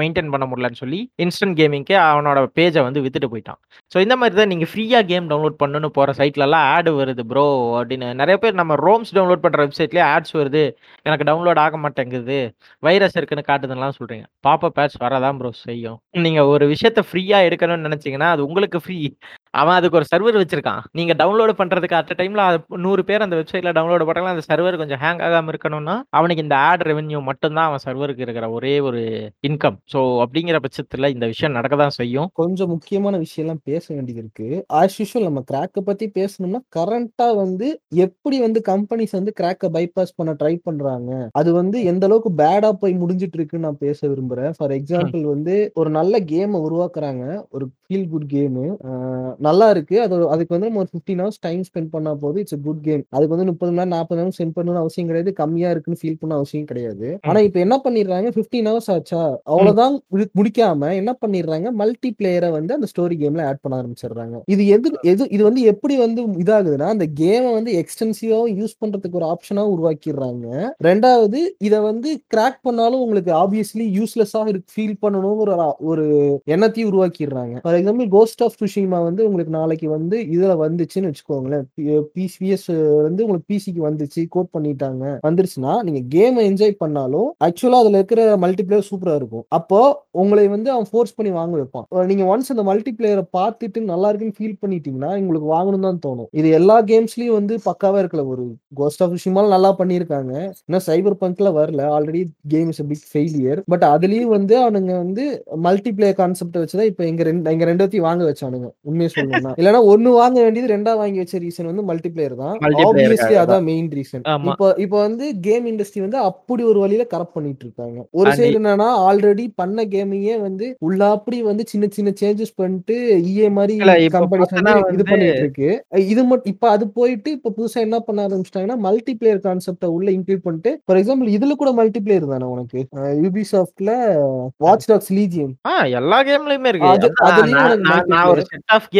மெயின்டைன் பண்ண முடியலன்னு சொல்லி, இன்ஸ்டன்ட் கேமிங்க்கே அவனோட பேஜை வந்து வித்துட்டு போயிட்டான். ஸோ இந்த மாதிரி தான் நீங்கள் ஃப்ரீயாக கேம் டவுன்லோட் பண்ணணும்னு போகிற சைட்லலாம் ஆடு வருது ப்ரோ அப்படின்னு நிறைய பேர் நம்ம ரோம்ஸ் டவுன்லோட் பண்ணுற வெப்சைட்லேயே ஆட்ஸ் வருது. எனக்கு டவுன்லோட் ஆக மாட்டேங்குது. வைரஸ் இருக்குன்னு காட்டுதுன்னுலாம் சொல்கிறீங்க பாப்பா பேட்ச் வரதான் ப்ரோ செய்யும். நீங்கள் ஒரு விஷயத்த ஃப்ரீயாக எடுக்கணும்னு நினைச்சீங்கன்னா அது உங்களுக்கு ஃப்ரீ. அவன் அதுக்கு ஒரு சர்வர் வச்சிருக்கான். நீங்க டவுன்லோட் பண்றதுக்கு அட் டைம்ல 100 பேர் அந்த வெப்சைட்ல டவுன்லோட் பண்றாங்கன்னா, அந்த சர்வர் கொஞ்சம் ஹேங் ஆகாம இருக்கணும்னா, அவனுக்கு இந்த ஆட் ரெவென்யூ மட்டும் தான் அவன் சர்வருக்கு இருக்கிற ஒரே ஒரு இன்கம். ஸோ அப்படிங்கிற பட்சத்துல இந்த விஷயம் நடக்க தான் செய்யும். கொஞ்சம் முக்கியமான விஷயம்லாம் பேச வேண்டியது இருக்கு. ஆஸ் யூசுவல் நம்ம கிராக்க பத்தி பேசணும்னா, கரண்ட்டா வந்து எப்படி வந்து கம்பெனிஸ் வந்து கிராக்க பைபாஸ் பண்ண ட்ரை பண்றாங்க. அது வந்து எந்த அளவுக்கு பேடா போய் முடிஞ்சுட்டு இருக்குன்னு நான் பேச விரும்புறேன். ஃபார். எக்ஸாம்பிள் வந்து ஒரு நல்ல கேம உருவாக்குறாங்க. ஒரு ஃபீல் குட் கேமு. நல்லா இருக்கு. அது அதுக்கு வந்து நம்ம ஒரு 15 ஹவர்ஸ் டைம் ஸ்பெண்ட் பண்ணா போதும். It's good game. அதுக்கு வந்து 30 மணி நேரம், 40 நேரம் ஸ்பெண்ட் பண்ணணும்னு அவசியம் கிடையாது. கம்மியா இருக்குன்னு ஃபீல் பண்ண அவசியம் கிடையாது. ஆனா. இப்ப என்ன பண்ணிடுறாங்க 15 ஹவர்ஸ் ஆச்சா, முடி முடிக்காம என்ன பண்ணிடுறாங்க, மல்டி பிளேயர வந்து அந்த ஸ்டோரி கேம்ல ஆட் பண்ண ஆரம்பிச்சுடுறாங்க. இது எது எது இது வந்து எப்படி வந்து இதாகுதுன்னா, அந்த கேம வந்து எக்ஸ்டென்சிவாவும் யூஸ் பண்றதுக்கு ஒரு ஆப்ஷனா உருவாக்கிடுறாங்க. 2வது இத வந்து கிராக் பண்ணாலும் உங்களுக்கு ஆப்வியஸ்லி யூஸ்லெஸ்ஸா இருக்கு ஃபீல் பண்ணணுங்கிற ஒரு ஒரு எண்ணத்தையும் உருவாக்கிடுறாங்க. For example Ghost of Tsushima வந்து உங்களுக்கு நாளைக்கு வந்து இதுல வந்துச்சுன்னு வச்சுக்கோங்களேன். வந்து உங்களுக்கு பிசிக்கு வந்துச்சு, கோட் பண்ணிட்டாங்க. வந்துருச்சுன்னா, நீங்க கேம என்ஜாய் பண்ணாலும், ஆக்சுவலா அதுல இருக்கிற மல்டிபிளேயர் சூப்பரா இருக்கும். அப்போ உங்களை வந்து அவன் ஃபோர்ஸ் பண்ணி வாங்க வைப்பான். நீங்க ஒன்ஸ் அந்த மல்டிபிளேயரை பார்த்துட்டு நல்லா இருக்குன்னு ஃபீல் பண்ணிட்டீங்கன்னா, உங்களுக்கு வாங்கணும்னு தான் தோணும். இது எல்லா கேம்ஸ்லயும் வந்து பக்காவா இருக்கல. ஒரு கோஸ்ட் ஆஃப் விஷயமாலும் நல்லா பண்ணியிருக்காங்க. ஏன்னா சைபர் பங்க்ல வரல. Already game is big failure. But அதுலயும் வந்து அவனுங்க வந்து மல்டி பிளேயர் வச்சுதான் வச்சு தான் இப்ப எங்க ரெண்டு எங்க 2த்தையும் வாங்க வச்சானுங்க. உண்மையை சொல்லணும்னா. இல்லன்னா 1 வாங்க வேண்டியது 2 வாங்கி வச்ச ரீசன் வந்து மல்டி பிளேயர் தான். ஆப்வியஸ்லி தான். அதான் மெயின் ரீசன். இப்போ இப்போ வந்து கேம் இண்டஸ்ட்ரி வந்து அப்படி ஒரு வழியில கரப்ட் பண்ணிட்டு இருக்காங்க. ஒரு சைடு என்னன்னா, ஆல்ரெடி பண்ண கேமையே வந்து உள்ளாப்படி வந்து சின்ன சின்ன சேஞ்சஸ் பண்ணிட்டு, மாரி இல்ல இப்ப கம்பெனிஸ் வந்து இது பண்ணிட்டு இருக்கு. இது மட் இப்ப அது போயிட்டு இப்ப புதுசா என்ன பண்ண ஆரம்பிச்சுட்டாங்கன்னா, மல்டி பிளேயர் கான்செப்ட்ட உள்ள இன்க்ளூட் பண்ணிட்டு, ஃபார் எக்ஸாம்பிள் இதுல கூட மல்டி பிளேயர் தானே உனக்கு. அ Ubisofftல வாட்ச் டாக்ஸ் லீஜியன். ஆ எல்லா கேம்லயுமே இருக்கு.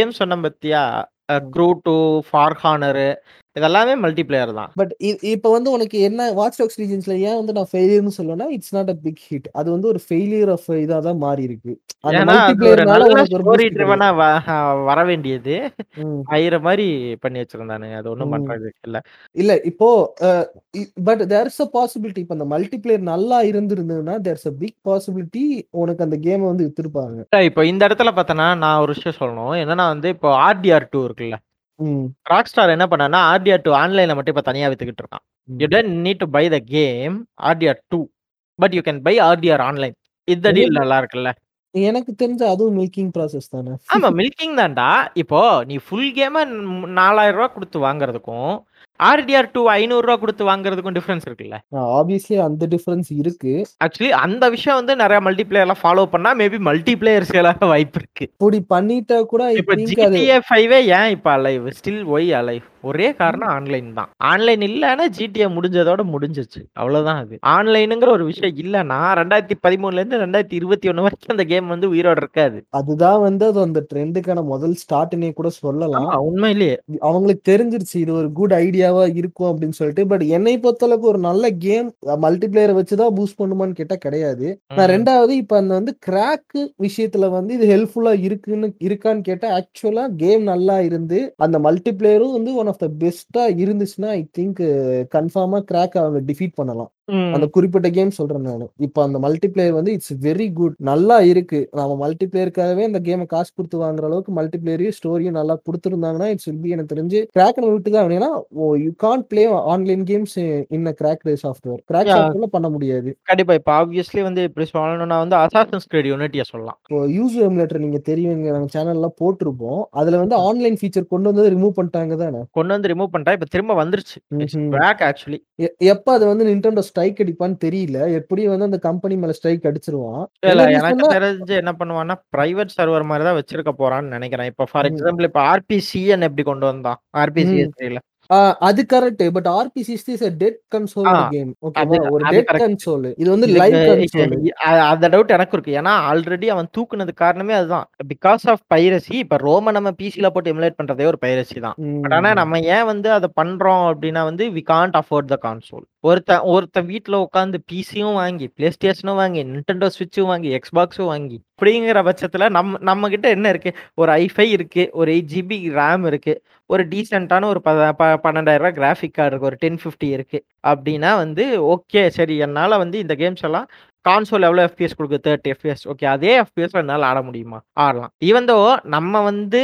கேம் சொன்னேன் பத்தியா க்ரூ 2, ஃபார் ஹானரு இதெல்லாமே மல்டி பிளேயர் தான். பட் இப்ப வந்து உனக்கு என்ன வாட்ச் டாக்ஸ் லீஜியன்ஸ்ல ஏன் வந்து நான் ஃபெயிலியர்ன்னு சொல்லுவேன்னா, it's not a big hit. அது வந்து ஒரு ஃபெயிலியர் ஆஃப் இதா தான் மாறி இருக்கு. வர வேண்டியது. ம். ஆயிர மாரி பண்ணி வச்சிருந்தானுங்க. அது ஒண்ணும் ம். பண்றதுக்கு இல்ல. இல்ல இப்போ but there is a possibility. இப்ப அந்த மல்டி பிளேயர் நல்லா இருந்திருந்ததுன்னா, there is a big possibility உனக்கு அந்த கேம வந்து வித்திருப்பாங்க. இப்போ இந்த இடத்துல பார்த்தன்னா, நான் ஒரு விஷயம் சொல்லணும். என்னன்னா வந்து இப்போ ஆர்டிஆர் 2 இருக்குல்ல. ம். ராக்ஸ்டார் என்ன பண்ணான்னா, ஆர்டிஆர் 2 ஆன்லைன்ல மட்டும் இப்ப தனியா வித்துக்கிட்டு இருக்கான். You. Don't need to buy the game RDR 2 but you can buy RDR online. இந்த டீல் நல்லா இருக்குல்ல. எனக்கு தெரிஞ்சு அதுவும் மில்கிங் ப்ராசஸ் தானே. ஆமா மில்கிங் தான்டா. இப்போ நீ ஃபுல் கேம ம் ரூ. 4000 குடுத்து வாங்குறதுக்கும், ஆர்டிஆர் 2 ரூ. 500 குடுத்து வாங்குறதுக்கும் டிஃபரன்ஸ் இருக்குல்ல. ஆப்வியஸ்லி அந்த டிஃபரன்ஸ் இருக்கு. ஆக்சுவலி அந்த விஷயம் வந்து நெறைய மல்டி பிளேயர்லாம் ஃபாலோ பண்ணா மேபி மல்டி பிளேயர் சேல் ஆக வாய்ப்பு இருக்கு. அப்படி பண்ணிட்டா கூட இப்ப GTA 5 ஏன் இப்ப அலைவ்? Still Y alive? ஒரே காரணம் ஆன்லைன் தான். ஆன்லைன் இல்லன்னா GTA முடிஞ்சதோட முடிஞ்சிருச்சு. அவ்வளோதான் அது. ஆன்லைன்ங்கிற ஒரு விஷயம் இல்லன்னா 2013லேருந்து 2021 வரைக்கும் அந்த கேம் வந்து உயிரோட இருக்காது. அதுதான் வந்து அது அந்த ட்ரெண்டுக்கான முதல் ஸ்டார்ட்னே கூட சொல்லலாம். உண்மையிலேயே. அவங்களுக்கு தெரிஞ்சிருச்சு இது ஒரு குட் ஐடியாவா இருக்கும் அப்படின்னு சொல்லிட்டு. பட் என்னை பொறுத்தளவுக்கு ஒரு நல்ல கேம் மல்டி பிளேயர வச்சு தான் பூஸ்ட் பண்ணுமான்னு கேட்டா கிடையாது. நான். 2வது இப்ப அந்த வந்து கிராக் விஷயத்துல வந்து இது ஹெல்ப்ஃபுல்லா இருக்குன்னு இருக்கான்னு கேட்டா, ஆக்சுவலா கேம் நல்லா இருந்து, அந்த மல்டி பிளேயரும் வந்து ஒன் ஆஃப் த பெஸ்ட்டா இருந்துச்சுன்னா, ஐ திங்க் கன்ஃபார்மா கிராக்க அவங்க டிஃபீட் பண்ணலாம். அந்த. குறிப்பிட்ட கேம் சொல்றேன் நானு. இப்ப அந்த மல்டி பிளேயர் வந்து இட்ஸ் வெரி குட். நல்லா இருக்கு. நம்ம மல்டி பிளேயருக்காகவே அந்த கேம காசு குடுத்து வாங்குற அளவுக்கு மல்டி பிளேயரையும், ஸ்டோரியும் நல்லா குடுத்திருந்தாங்கன்னா, இட்ஸ் வில் பி எனக்கு தெரிஞ்சு நம்ம விட்டு தான். ஏன்னா, ஓ you can't play online games in a cracked software. Crack. சாஃப்ட்வேர்ல பண்ண முடியாது. கண்டிப்பா. இப்ப ஆப்வியஸ்லி வந்து இப்படி சொல்லணும்னா வந்து அசாசின்ஸ் கிரீட் யூனிட்டிய சொல்லலாம். இப்போ யூசர் எமுலேட்டர் நீங்க தெரியும் எங்க நம்ம சேனல்ல போட்டிருப்போம். அதுல வந்து ஆன்லைன் ஃபீச்சர் கொண்டு வந்தத ரிமூவ் பண்ணிட்டாங்க தானே? கொண்டு வந்து ரிமூவ் பண்ணிட்டா, இப்ப திரும்ப வந்துருச்சு. Back actually. எப்ப அது வந்து Nintendo ஸ்ட்ரைக் அடிப்பான்னு தெரியல. எப்படியும் வந்து அந்த கம்பெனி மேல ஸ்ட்ரைக் அடிச்சிருவான். இல்ல எனக்கு தெரிஞ்சு என்ன பண்ணுவான்னா, பிரைவேட் சர்வர் மாரி தான் வச்சிருக்க போறான்னு நெனைக்கிறேன். இப்ப ஃபார். எக்ஸாம்பிள் இப்ப RPCN எப்படி கொண்டு வந்தான்? ம். RPCS3ல. ஆ அது correct. But RP60 is a dead ah. கன்சோலோட கேம். ஓகேவா? ஒரு டெட். கன்சோல். இது வந்து லைவ் கன்சோல். அந்த டவுட் எனக்கும் இருக்கு. ஏன்னா ஆல்ரெடி அவன் தூக்குனதுக்கு காரணமே அதுதான். பிகாஸ் ஆஃப் பைரசி இப்ப ரோம நம்ம பிசில போட்டு எமுலேட் பண்றதே ஒரு பைரசி தான். பட் ஆனா. நம்ம ஏன் வந்து அத பண்றோம் அப்படின்னா வந்து we can't afford the console. ஒருத்தன் ஒருத்தன் வீட்ல உட்கார்ந்து பிசியும் வாங்கி, PlayStationம் வாங்கி, Nintendo Switchம் வாங்கி, Xboxம் வாங்கி, அப்படிங்கிற பட்சத்தில் நம்ம நம்ம கிட்ட என்ன இருக்கு? ஒரு ஐஃபை இருக்கு. ஒரு எயிட் ஜிபி ரேம் இருக்கு. ஒரு டீசென்ட்டான ஒரு ப ப ரூ. 12,000 கிராஃபிக் கார்டு இருக்கு. ஒரு 1050 இருக்கு. அப்படின்னா வந்து ஓகே சரி என்னால் வந்து இந்த கேம்ஸ் எல்லாம் கான்சோல் எவ்வளோ எஃபிஎஸ் கொடுக்குது தேர்ட்டி எஃபிஎஸ் ஓகே அதே எஃபிஎஸ் என்னால் ஆட முடியுமா ஆடலாம் ஈவன் தோ நம்ம வந்து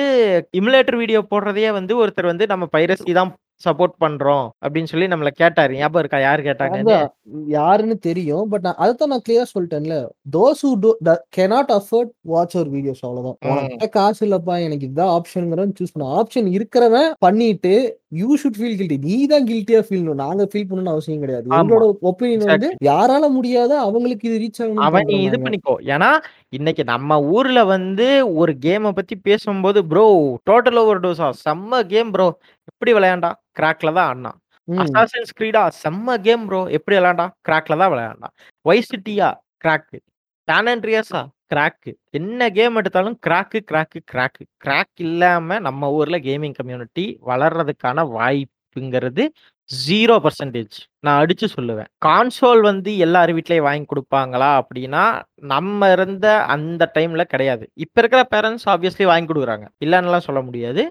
இமுலேட்டர் வீடியோ போடுறதையே வந்து ஒருத்தர் வந்து நம்ம பைரசி தான் சப்போர்ட் பண்றோம் அப்படின்னு சொல்லி நம்மள கேட்டாரு. ஞாபகம் இருக்கா? யார் கேட்டாங்கன்னு? அதான். யாருன்னு தெரியும். பட் நான் அதைத்தான் நான் கிளியரா சொல்லிட்டேன்ல. Those who do cannot afford watch our videos அவ்வளவுதான். காசு இல்லப்பா எனக்கு இதுதான் ஆப்ஷனுங்கிறத சூஸ் பண்ண. ஆப்ஷன் இருக்கிறவன் பண்ணிட்டு யூ ஷுட் ஃபீல் கில்ட்டி நீ தான் கில்ட்டியா ஃபீல் நாங்க ஃபீல் பண்ணணும்னு அவசியம் கிடையாது. எங்களோட ஒப்பீனியன் வந்து யாரால முடியாத அவங்களுக்கு இது ரீச் அவன் நீ இது பண்ணிக்கோ. ஏன்னா இன்னைக்கு நம்ம ஊர்ல வந்து ஒரு கேமை பத்தி பேசும்போது ப்ரோ டோட்டல் ஓவர் டோஸா செம்ம கேம் ப்ரோ எப்படி விளையாண்டா? கிராக்ல தான் ஆடினான். அசாசின்ஸ் கிரீடா செம்ம கேம் ப்ரோ எப்படி விளையாண்டா கிராக்ல தான் விளையாண்டான். வைசிட்டியா கிராக்கு சானன்ட்ரியாஸா கிராக்கு என்ன கேம் எடுத்தாலும் கிராக்கு கிராக்கு கிராக்கு கிராக் இல்லாம நம்ம ஊர்ல கேமிங் கம்யூனிட்டி வளர்றதுக்கான வாய்ப்புங்கிறது ஜீரோ பர்சன்டேஜ் நான் அடிச்சு சொல்லுவேன். கான்சோல் வந்து எல்லார் வீட்லயும் வாங்கி கொடுப்பாங்களா அப்படின்னா நம்ம இருந்த அந்த டைம்ல கிடையாது. இப்ப இருக்கிற பேரண்ட்ஸ் ஆப்வியஸ்லி வாங்கி கொடுக்குறாங்க. இல்லைன்னுலாம் சொல்ல முடியாது.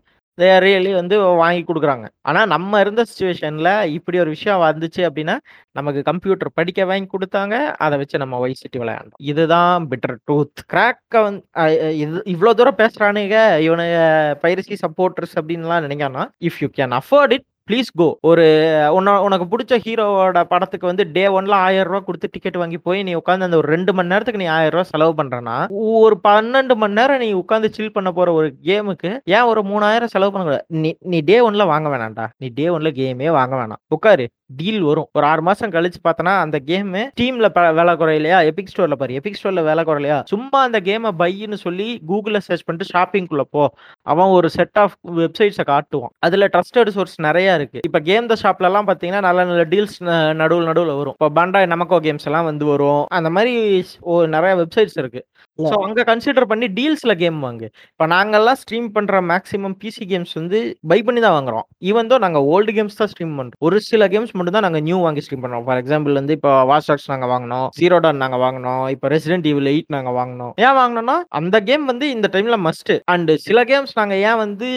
ரியலி வந்து வாங்கி கொடுக்குறாங்க. ஆனால் நம்ம இருந்த சுச்சுவேஷனில் இப்படி ஒரு விஷயம் வந்துச்சு அப்படின்னா நமக்கு கம்ப்யூட்டர் படிக்க வாங்கி கொடுத்தாங்க. அதை வச்சு நம்ம வைசிட்டி விளையாண்டோம். இதுதான் பெட்டர் ட்ரூத் கிராக்கை வந்து இது இவ்வளோ தூரம் பேசுகிறானுங்க இவனுங்க பைரசி சப்போர்ட்டர்ஸ் அப்படின்லாம் நினைக்கானா if you can afford it please go ஒரு உன்ன உனக்கு பிடிச்ச ஹீரோவோட படத்துக்கு வந்து டே ஒன்ல ஆயிரம் ரூபாய் கொடுத்து டிக்கெட் வாங்கி போய் நீ உட்காந்து அந்த ஒரு ரெண்டு மணி நேரத்துக்கு நீ ஆயிரம் ரூபாய் செலவு பண்றனா ஒரு பன்னெண்டு மணி நேரம் நீ உட்காந்து சில் பண்ண போற ஒரு கேமுக்கு ஏன் ஒரு மூணாயிரம் செலவு பண்ணக்கூடாது? நீ நீ டே ஒன்ல வாங்க வேணாம்டா. நீ டே ஒன்ல கேமே வாங்க வேணாம். உட்காரு. டீல் வரும். ஒரு ஆறு மாசம் கழிச்சு பார்த்தனா அந்த கேம் டீம்ல வேலை குறையிலையா? எபிக் ஸ்டோர்ல பாரு. எபிக் ஸ்டோர்ல வேலை குறையிலையா? சும்மா அந்த கேமை பைன்னு சொல்லி கூகுள்ல சர்ச் பண்ணிட்டு ஷாப்பிங்குள்ள போ. அவன் ஒரு செட் ஆஃப் வெப்சைட்ஸை காட்டுவான். அதுல ட்ரஸ்டட் சோர்ஸ் நிறைய இருக்கு. இப்ப கேம் த ஷாப்ல எல்லாம் பாத்தீங்கன்னா நல்ல நல்ல டீல்ஸ் நடுவில் நடுவில் வரும். இப்போ பண்டாய் நமக்கோ கேம்ஸ் எல்லாம் வந்து வரும். அந்த மாதிரி ஓ- நிறைய வெப்சைட்ஸ் இருக்கு. ஸோ அங்கே கன்சிடர் பண்ணி டீல்ஸில் கேம் வாங்கு. இப்போ நாங்கள்லாம் ஸ்ட்ரீம் பண்ணுற மேக்ஸிமம் பிசி கேம்ஸ் வந்து பை பண்ணி தான் வாங்குறோம். ஈவன் தோ நாங்கள் ஓல்டு கேம்ஸ் தான் ஸ்ட்ரீம் பண்ணுறோம் ஒரு சில கேம்ஸ் மட்டும் தான் நாங்கள் நியூ வாங்கி ஸ்ட்ரீம் பண்ணுறோம் ஃபார் எக்ஸாம்பிள் வந்து இப்போ வாஸ்டாக்ஸ் நாங்கள் வாங்கினோம் ஜீரோ டான் நாங்கள் வாங்கினோம் இப்போ ரெசிடென்ட் ஈவில் எயிட் நாங்கள் வாங்கினோம். ஏன் வாங்கினோம்னா அந்த கேம் வந்து இந்த டைமில் மஸ்ட் அண்ட் சில கேம்ஸ் நாங்கள் ஏன் வந்து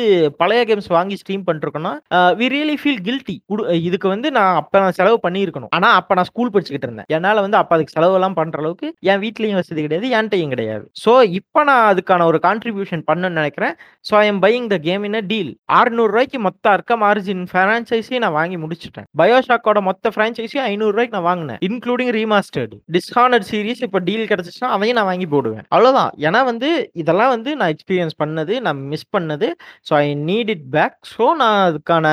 பழைய கேம்ஸ் வாங்கி ஸ்ட்ரீம் பண்ணிருக்கோம்னா வி ரியலி ஃபீல் கில்ட்டி இதுக்கு வந்து நான் அப்போ நான் செலவு பண்ணியிருக்கணும். ஆனால் அப்ப நான் ஸ்கூல் படிச்சுக்கிட்டு இருந்தேன். என்னால் வந்து அப்போ அதுக்கு செலவுலாம் பண்ணுற அளவுக்கு என் வீட்லேயும் வசதி கிடையாது என்கிட்டையும் கிடையாது. ஸோ இப்போ நான் அதுக்கான ஒரு கான்ட்ரிபியூஷன் பண்ணணும்னு நினைக்கிறேன். So I am buying the game in deal ஆறுநூறு ரூபாய்க்கு மொத்த அர்க்கம் ஆரிஜின் ஃப்ரான்ச்சைஸையும் நான் வாங்கி முடிச்சிட்டேன். பயோஷாக்கோட மொத்த ஃப்ரான்ச்சைஸையும் ஐநூறு ரூபாய்க்கு நான் வாங்கினேன். இன்க்ளூடிங் ரீமாஸ்டர்டு டிஸ்ஹானட் சீரிஸ் இப்போ டீல் கிடைச்சிச்சுன்னா அதையும் நான் வாங்கி போடுவேன். அவ்வளவுதான். ஏன்னா வந்து இதெல்லாம் வந்து நான் எக்ஸ்பீரியன்ஸ் பண்ணது நான் மிஸ் பண்ணது. So I need it back so நான் அதுக்கான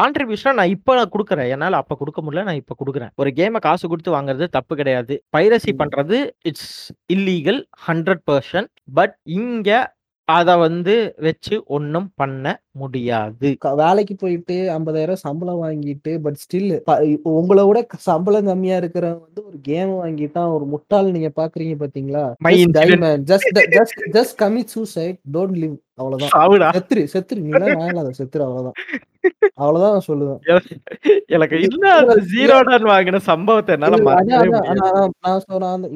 கான்ட்ரிபியூஷனை நான் இப்போ நான் கொடுக்குறேன். என்னால் அப்போ கொடுக்க முடியல நான் இப்போ கொடுக்குறேன். ஒரு கேமை காசு கொடுத்து வாங்குறது தப்பு கிடையாது. பைரசி ம். பண்றது it's illegal hundred percent but இங்க அத வந்து வச்சு ஒண்ணும் பண்ண முடியாது. வேலைக்கு போயிட்டு ஐம்பதாயிரம் சம்பளம் வாங்கிட்டு பட் ஸ்டில் உங்களை விட சம்பளம் கம்மியா இருக்கிறவன் வந்து ஒரு கேம் வாங்கிட்டான் ஒரு முட்டாள் நீங்க பாக்குறீங்க பாத்தீங்களா. Just just just commit suicide don't live அவ்வளவுதான். செத்துரு செத்துரு. நீ செத்துரு. அவ்வளவுதான். அவ்வளவுதான் சொல்லுவேன். எனக்கு இல்ல ஜீரோ டான் வாங்கின சம்பவத்தை என்னால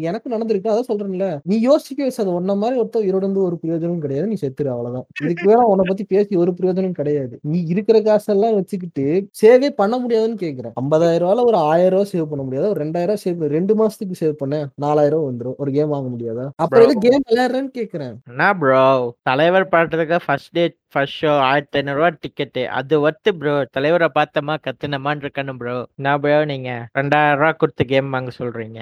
எனக்கு நடந்திருக்கு அதான் சொல்றேன்ல. நீ யோசிக்க வச்சு ஒன்ன மாதிரி ஒருத்தர் இருந்து ஒரு பிரயோஜனம் கிடையாது நீ செத்துரு அவ்வளவுதான். இதுக்கு மேல உன்னை பத்தி பேசி ஒரு பிரயோஜனம் கிடையாது. நீ இருக்கிற காசெல்லாம் வச்சுக்கிட்டு சேவே பண்ண முடியாதுன்னு கேக்குறேன். ஐம்பதாயிரம் ரூபாயில ஒரு ஆயிரம் ரூபாய் சேவ் பண்ண முடியாதா? ஒரு ரெண்டாயிரம் சேவ் ரெண்டு மாசத்துக்கு சேவ் பண்ண நாலாயிரம் ரூபாய் வந்துரும். ஒரு கேம் வாங்க முடியாதா? அப்புறம் கேம் விளையாடுறேன்னு கேக்குறேன். தலைவர் பாட்டுறதுக்கு ஃபர்ஸ்ட் டே ஃபர்ஸ்ட் ஷோ ஆயிரத்தி ஐநூறு ரூபா டிக்கெட்டு அது ஒர்த்து ப்ரோ தலைவரை பார்த்தமா கத்துனமான்னு இருக்கணும் ப்ரோ என்ன ப்ரோ நீங்க? ரெண்டாயிரம் ரூபா கொடுத்து கேம் வாங்க சொல்றீங்க.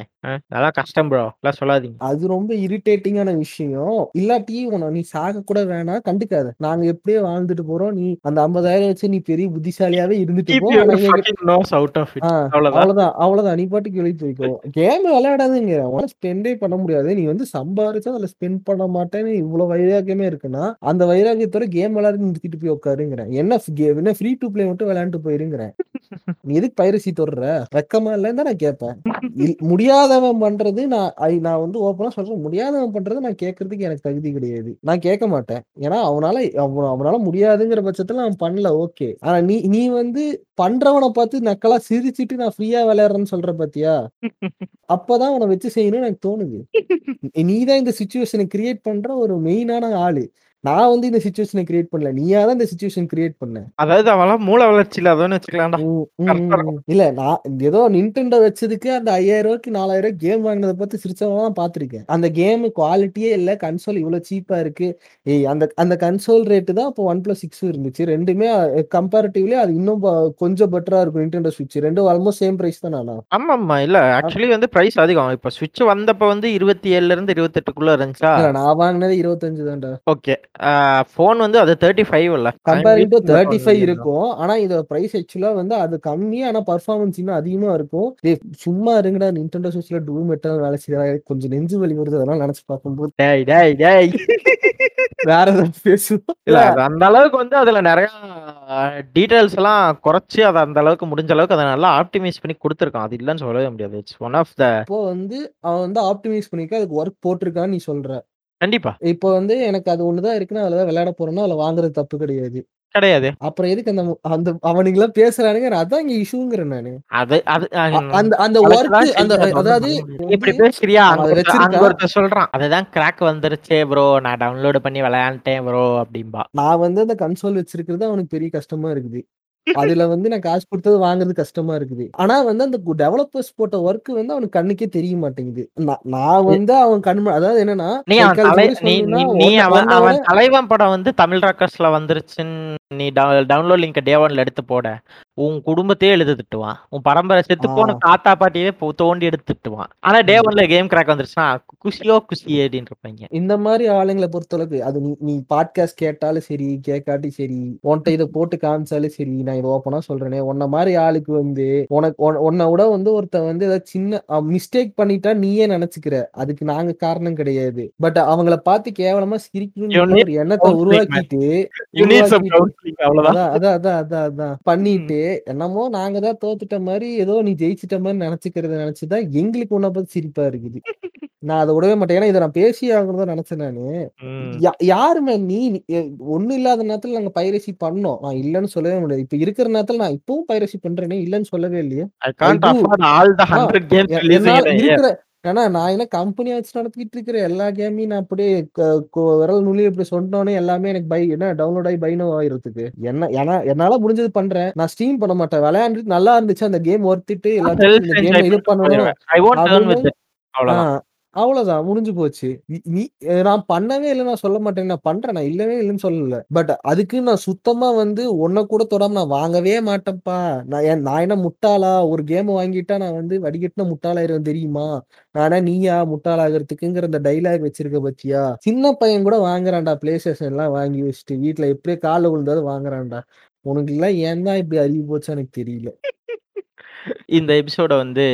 அதெல்லாம் கஷ்டம் ப்ரோ எல்லாம் சொல்லாதீங்க. அது ரொம்ப இரிட்டேட்டிங்கான விஷயம். இல்லாட்டி உன நீ சாக கூட வேணாம் கண்டுக்காத. நாங்க எப்படியே வாழ்ந்துட்டு போறோம். நீ அந்த ஐம்பதாயிரம் வச்சு நீ பெரிய புத்திசாலியாவே இருந்துட்டு போ. அவ்வளவுதான். அவ்வளவுதான். அவ்வளவுதான். நீ பாட்டுக்கு எழுதி போய்க்கோ கேம் விளையாடாதுங்க. உன ஸ்பெண்டே பண்ண முடியாது. நீ வந்து சம்பாரிச்சா அதுல ஸ்பெண்ட் பண்ண மாட்டேன்னு இவ்வளவு வைராக்கியமே இருக்குன்னா அந்த வைராக்கியத்தோட கேம் விளையாடி நிறுத்திட்டு போய் உட்காருங்கிறேன். என்ன என்ன ஃப்ரீ டு பிளே மட்டும் விளையாண்டு போயிருங்கிறேன். நீ எதுக்கு பைரசி தொடர்ற ரக்கமா இல்லைன்னு தான் நான் கேட்பேன் முடியாதவன் பண்றது நான் நான் வந்து ஓப்பனா சொல்றேன். முடியாதவன் பண்றது நான் கேட்கறதுக்கு எனக்கு தகுதி கிடையாது. நான் கேட்க மாட்டேன். ஏன்னா அவனால அவனால முடியாதுங்கிற பட்சத்துல அவன் பண்ணல ஓகே. ஆனா நீ நீ வந்து பண்றவனை பார்த்து நக்கலா சிரிச்சிட்டு நான் ஃப்ரீயா விளையாடுறேன்னு சொல்ற பாத்தியா? அப்பதான் உன வச்சு செய்யணும்னு எனக்கு தோணுது. நீதான் இந்த சுச்சுவேஷனை கிரியேட் பண்ற ஒரு மெயினான ஆளு. நான் வந்து இந்த சுச்சுவேஷனை கிரியேட் பண்ணல. நீயா தான் இந்த சுச்சுவேஷன் கிரியேட் பண்ண. அதாவது அவன்லாம் மூளை வளர்ச்சி இல்லாதவன்னு வச்சுக்கலாம்டா. ம், ம், கரெக்டா ம், ம். இல்ல நான் ஏதோ நின்டெண்டோ வச்சதுக்கு அந்த ஐயாயிரம் ரூபாய்க்கு நாலாயிரம் ரூபாய் கேம் வாங்கினதை பார்த்து சிரிச்சவங்க பாத்திருக்கேன் அந்த கேம் குவாலிட்டியே இல்ல கன்சோல் இவ்வளவு சீப்பா இருக்கு. ஏய் அந்த அந்த கன்சோல் ரேட்டு தான் இப்போ ஒன் பிளஸ் சிக்ஸ் இருந்துச்சு. ரெண்டுமே கம்பேரிட்டிவ்லி அது இன்னும் கொஞ்சம் பெட்டரா இருக்கும் நின்டெண்டோ ஸ்விட்ச் ரெண்டும் ஆல்மோஸ்ட் சேம் பிரைஸ் தான் நானா ஆமா ஆமா இல்ல ஆக்சுவலி வந்து பிரைஸ் அதிகம். இப்ப சுவிட்ச் வந்தப்ப வந்து இருபத்தி ஏழுல இருந்து இருபத்தெட்டுக்குள்ள இருந்துச்சா? நான் வாங்கினது இருபத்தஞ்சு தான்டா. ஓகே போன் வந்து அது தேர்ட்டி ஃபைவ் இல்ல கம்பேரிங் டு தேர்ட்டி ஃபைவ் இருக்கும். ஆனா இதோட பிரைஸ் ஆக்சுவலா வந்து அது கம்மி ஆனா பர்ஃபார்மன்ஸ் இன்னும் அதிகமா இருக்கும். சும்மா இருங்கடா நின்டெண்டோ ஸ்விட்ச்ல டூ மெட்டல் வேலை செய்யறா. கொஞ்சம் நெஞ்சு வலி வருது அதெல்லாம் நினைச்சு பார்க்கும்போது. டேய் டேய் டேய். வேற ஏதாவது பேசுவோம். இல்ல அந்த அளவுக்கு வந்து அதுல நிறைய டீடைல்ஸ் எல்லாம் குறைச்சு அதை அந்த அளவுக்கு முடிஞ்ச அளவுக்கு அதை நல்லா ஆப்டிமைஸ் பண்ணி கொடுத்துருக்கான். அது இல்லைன்னு சொல்லவே முடியாது. இட்ஸ் ஒன் ஆஃப் த இப்போ வந்து அவன் வந்து ஆப்டிமைஸ் பண்ணிக்க அதுக்கு ஒர்க் போட்டிருக்கான்னு நீ சொல்ற. கண்டிப்பா. இப்போ வந்து எனக்கு அது ஒண்ணுதான் இருக்குன்னா அதுல விளையாட போறேன்னா அதுல வாங்குறது தப்பு கிடையாது. கிடையாது. அப்புறம் எதுக்கு அந்த அந்த அவனுங்க எல்லாம் பேசுறானுங்க அதான் இங்க இஷ்யூங்கிறேன் நானு. அது அது அந்த அந்த ஒர்க் அதாவது இப்படி பேசுறியா. ஒருத்தன் சொல்றான். அதுதான் கிராக் வந்துருச்சே ப்ரோ நான் டவுன்லோட் பண்ணி விளையாண்டேன் ப்ரோ அப்படிம்பா. நான் வந்து அந்த கன்சோல் வச்சிருக்கிறது அவனுக்கு பெரிய கஷ்டமா இருக்குது. அதுல வந்து நான் காசு கொடுத்தது வாங்குறது கஷ்டமா இருக்குது. ஆனா வந்து அந்த டெவலப்பர்ஸ் போட்ட ஒர்க் வந்து அவனுக்கு கண்ணுக்கே தெரிய மாட்டேங்குது. நான் வந்து அவன் கண் அதாவது என்னன்னா நீ அவன் தலைவன் படம் வந்து தமிழ் ராக்கர்ஸ்ல வந்துருச்சுன்னு நீ டவுன்லோட் லிங்க் டே ஒன்ல எடுத்து போட. உன் குடும்பத்தையே எழுது திட்டுவான். உன் பரம்பரை செத்து போன. தாத்தா பாட்டியே தோண்டி எடுத்து திட்டுவான். ஆனா டே ஒன்ல கேம் கிராக் வந்துருச்சுன்னா குஷியோ குஷி அப்படின்னு இருப்பாங்க. இந்த மாதிரி ஆளுங்களை பொறுத்தளவுக்கு அது நீ பாட்காஸ்ட் கேட்டாலும் சரி கேட்காட்டி சரி உன்கிட்ட இதை போட்டு காமிச்சாலும் சரி நான் இதை ஓப்பனா சொல்றேனே. உன்ன மாதிரி ஆளுக்கு வந்து உனக்கு உன்ன- விட வந்து ஒருத்தன் வந்து ஏதாவது சின்ன மிஸ்டேக் பண்ணிட்டா நீயே நினைச்சுக்கிற. அதுக்கு நாங்க காரணம் கிடையாது. பட் அவங்கள பார்த்து கேவலமா ஒரு எண்ணத்தை. உருவாக்கிட்டு அதான் அதான் அதான் அதான். பண்ணிட்டு என்னமோ நாங்க தான் தோத்துட்ட மாதிரி ஏதோ நீ ஜெயிச்சிட்ட மாதிரி நினைச்சுக்கிறத நினைச்சுதான் எங்களுக்கு உன்னை பார்த்து சிரிப்பா இருக்குது. நான் அதை விடவே மாட்டேன். ஏன்னா இதை நான் பேசி ஆகணும்தான் நினைச்சேன் நானு. யாருமே நீ ஒண்ணு இல்லாத நேரத்துல நாங்க பைரசி பண்ணோம். நான் இல்லைன்னு சொல்லவே முடியாது. இப்ப இருக்கிற நேரத்துல நான் இப்பவும் பைரசி பண்றேனே இல்லைன்னு சொல்லவே இல்லையே. I can't do. afford all the 100 games a- releasing என்னால in a year. இருக்கிற ஏன்னா நான் என்ன கம்பெனி வச்சு நடத்திட்டு இருக்கிற எல்லா கேமையும் நான் அப்படியே விரல் நுள்ளி இப்படி சொன்னோடனே எல்லாமே எனக்கு பை என்ன டவுன்லோட் ஆகி பைனோ ஆயிருதுக்கு என்ன ஏன்னா என்னால முடிஞ்சது பண்றேன். நான் ஸ்ட்ரீம் பண்ண மாட்டேன். விளையாண்டுட்டு நல்லா இருந்துச்சு. அந்த கேம் ஒர்த்திட்டு கேம் இது பண்ணணும். அவ்வளவுதான். முடிஞ்சு போச்சு. நீ- நான் பண்ணவே இல்லை நான் சொல்ல மாட்டேன். நான் பண்றேன் நான் இல்லவே இல்லைன்னு சொல்லல. பட் அதுக்கு நான் சுத்தமா வந்து ஒன்ன கூட தொடாம நான் வாங்கவே மாட்டேன்ப்பா. நான் ஏன் நான் என்ன முட்டாளா? ஒரு கேம் வாங்கிட்டா நான் வந்து வடிகட்டின முட்டாளாயிருவேன் தெரியுமா? நானா நீயா? முட்டாளாகிறதுக்குங்கிற அந்த டைலாக் வச்சிருக்க பத்தியா? சின்ன பையன் கூட வாங்குறான்டா பிளே ஸ்டேஷன் எல்லாம் வாங்கி வச்சுட்டு வீட்டுல எப்படியே கால விழுந்தாலும் வாங்குறான்டா. உனக்கு எல்லாம் ஏன் தான் இப்படி அறிவு போச்சு எனக்கு தெரியல. இந்த எபிசோட வந்து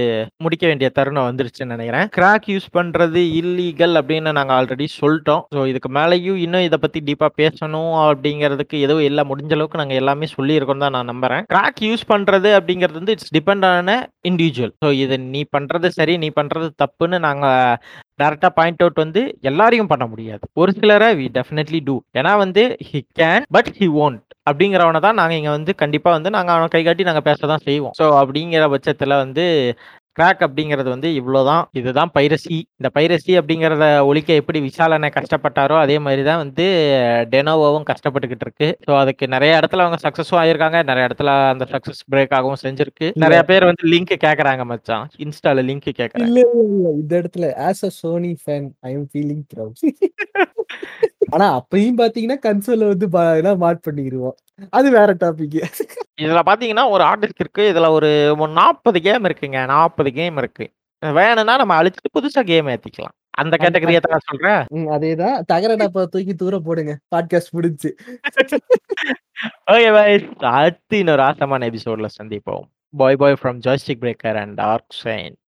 முடிக்க வேண்டிய தருணம் வந்துருச்சுன்னு நினைக்கிறேன். கிராக் யூஸ் பண்றது இல்லீகல் அப்படின்னு நாங்க ஆல்ரெடி சொல்லிட்டோம். ஸோ இதுக்கு மேலேயும் இன்னும் இதை பத்தி டீப்பா பேசணும் அப்படிங்கிறதுக்கு ஏதோ எல்லாம் முடிஞ்ச அளவுக்கு நாங்க எல்லாமே சொல்லியிருக்கோம் தான் நான் நம்புறேன். கிராக் யூஸ் பண்றது அப்படிங்கிறது வந்து it's depend on individual so இது நீ பண்றது சரி நீ பண்றது தப்புன்னு நாங்க டேரக்டா பாயிண்ட் அவுட் வந்து எல்லாரையும் பண்ண முடியாது. ஒரு சிலரை வி டெஃபினெட்லி டூ ஏன்னா வந்து he can but he won't அப்படிங்கிறவனை தான் நாங்கள் இங்கே வந்து கண்டிப்பாக வந்து நாங்கள் அவனை கை காட்டி நாங்கள் பேச தான் செய்வோம். ஸோ அப்படிங்கிற பட்சத்தில் வந்து கிராக் அப்படிங்கிறது வந்து இவ்வளோதான் இதுதான் பைரசி இந்த பைரசி அப்படிங்கிறத ஒழிக்க எப்படி விஷாலனை கஷ்டப்பட்டாரோ அதே மாதிரி தான் வந்து டெனோவோவும் கஷ்டப்பட்டுக்கிட்டு இருக்கு. ஸோ அதுக்கு நிறைய இடத்துல அவங்க சக்ஸஸும் ஆயிருக்காங்க. நிறைய இடத்துல அந்த சக்ஸஸ் பிரேக் ஆகவும் செஞ்சிருக்கு. நிறைய பேர் வந்து லிங்க் கேட்குறாங்க மச்சான். இன்ஸ்டால லிங்க் கேட்குறாங்க இந்த இடத்துல as a Sony fan I am feeling proud ஆனா அப்பயும் பாத்தீங்கன்னா கன்சோல வந்து மாட் பண்ணிடுவோம் அது வேற டாபிக் இதுல பாத்தீங்கன்னா ஒரு ஆர்டிஸ்ட் இருக்கு. இதுல ஒரு நாற்பது கேம் இருக்குங்க. நாற்பது கேம் இருக்கு. வேணும்னா நம்ம அழிச்சிட்டு புதுசா கேம் ஏத்திக்கலாம். அந்த கேட்டகரியை தான் சொல்றேன்? அதேதான். தகர டப்பா தூக்கி தூர போடுங்க. பாட்காஸ்ட் முடிஞ்சு. ஓகே பாய் அடுத்து இன்னொரு ஆசமான எபிசோட்ல சந்திப்போம். Bye bye from Joystick Breaker and Dark Sign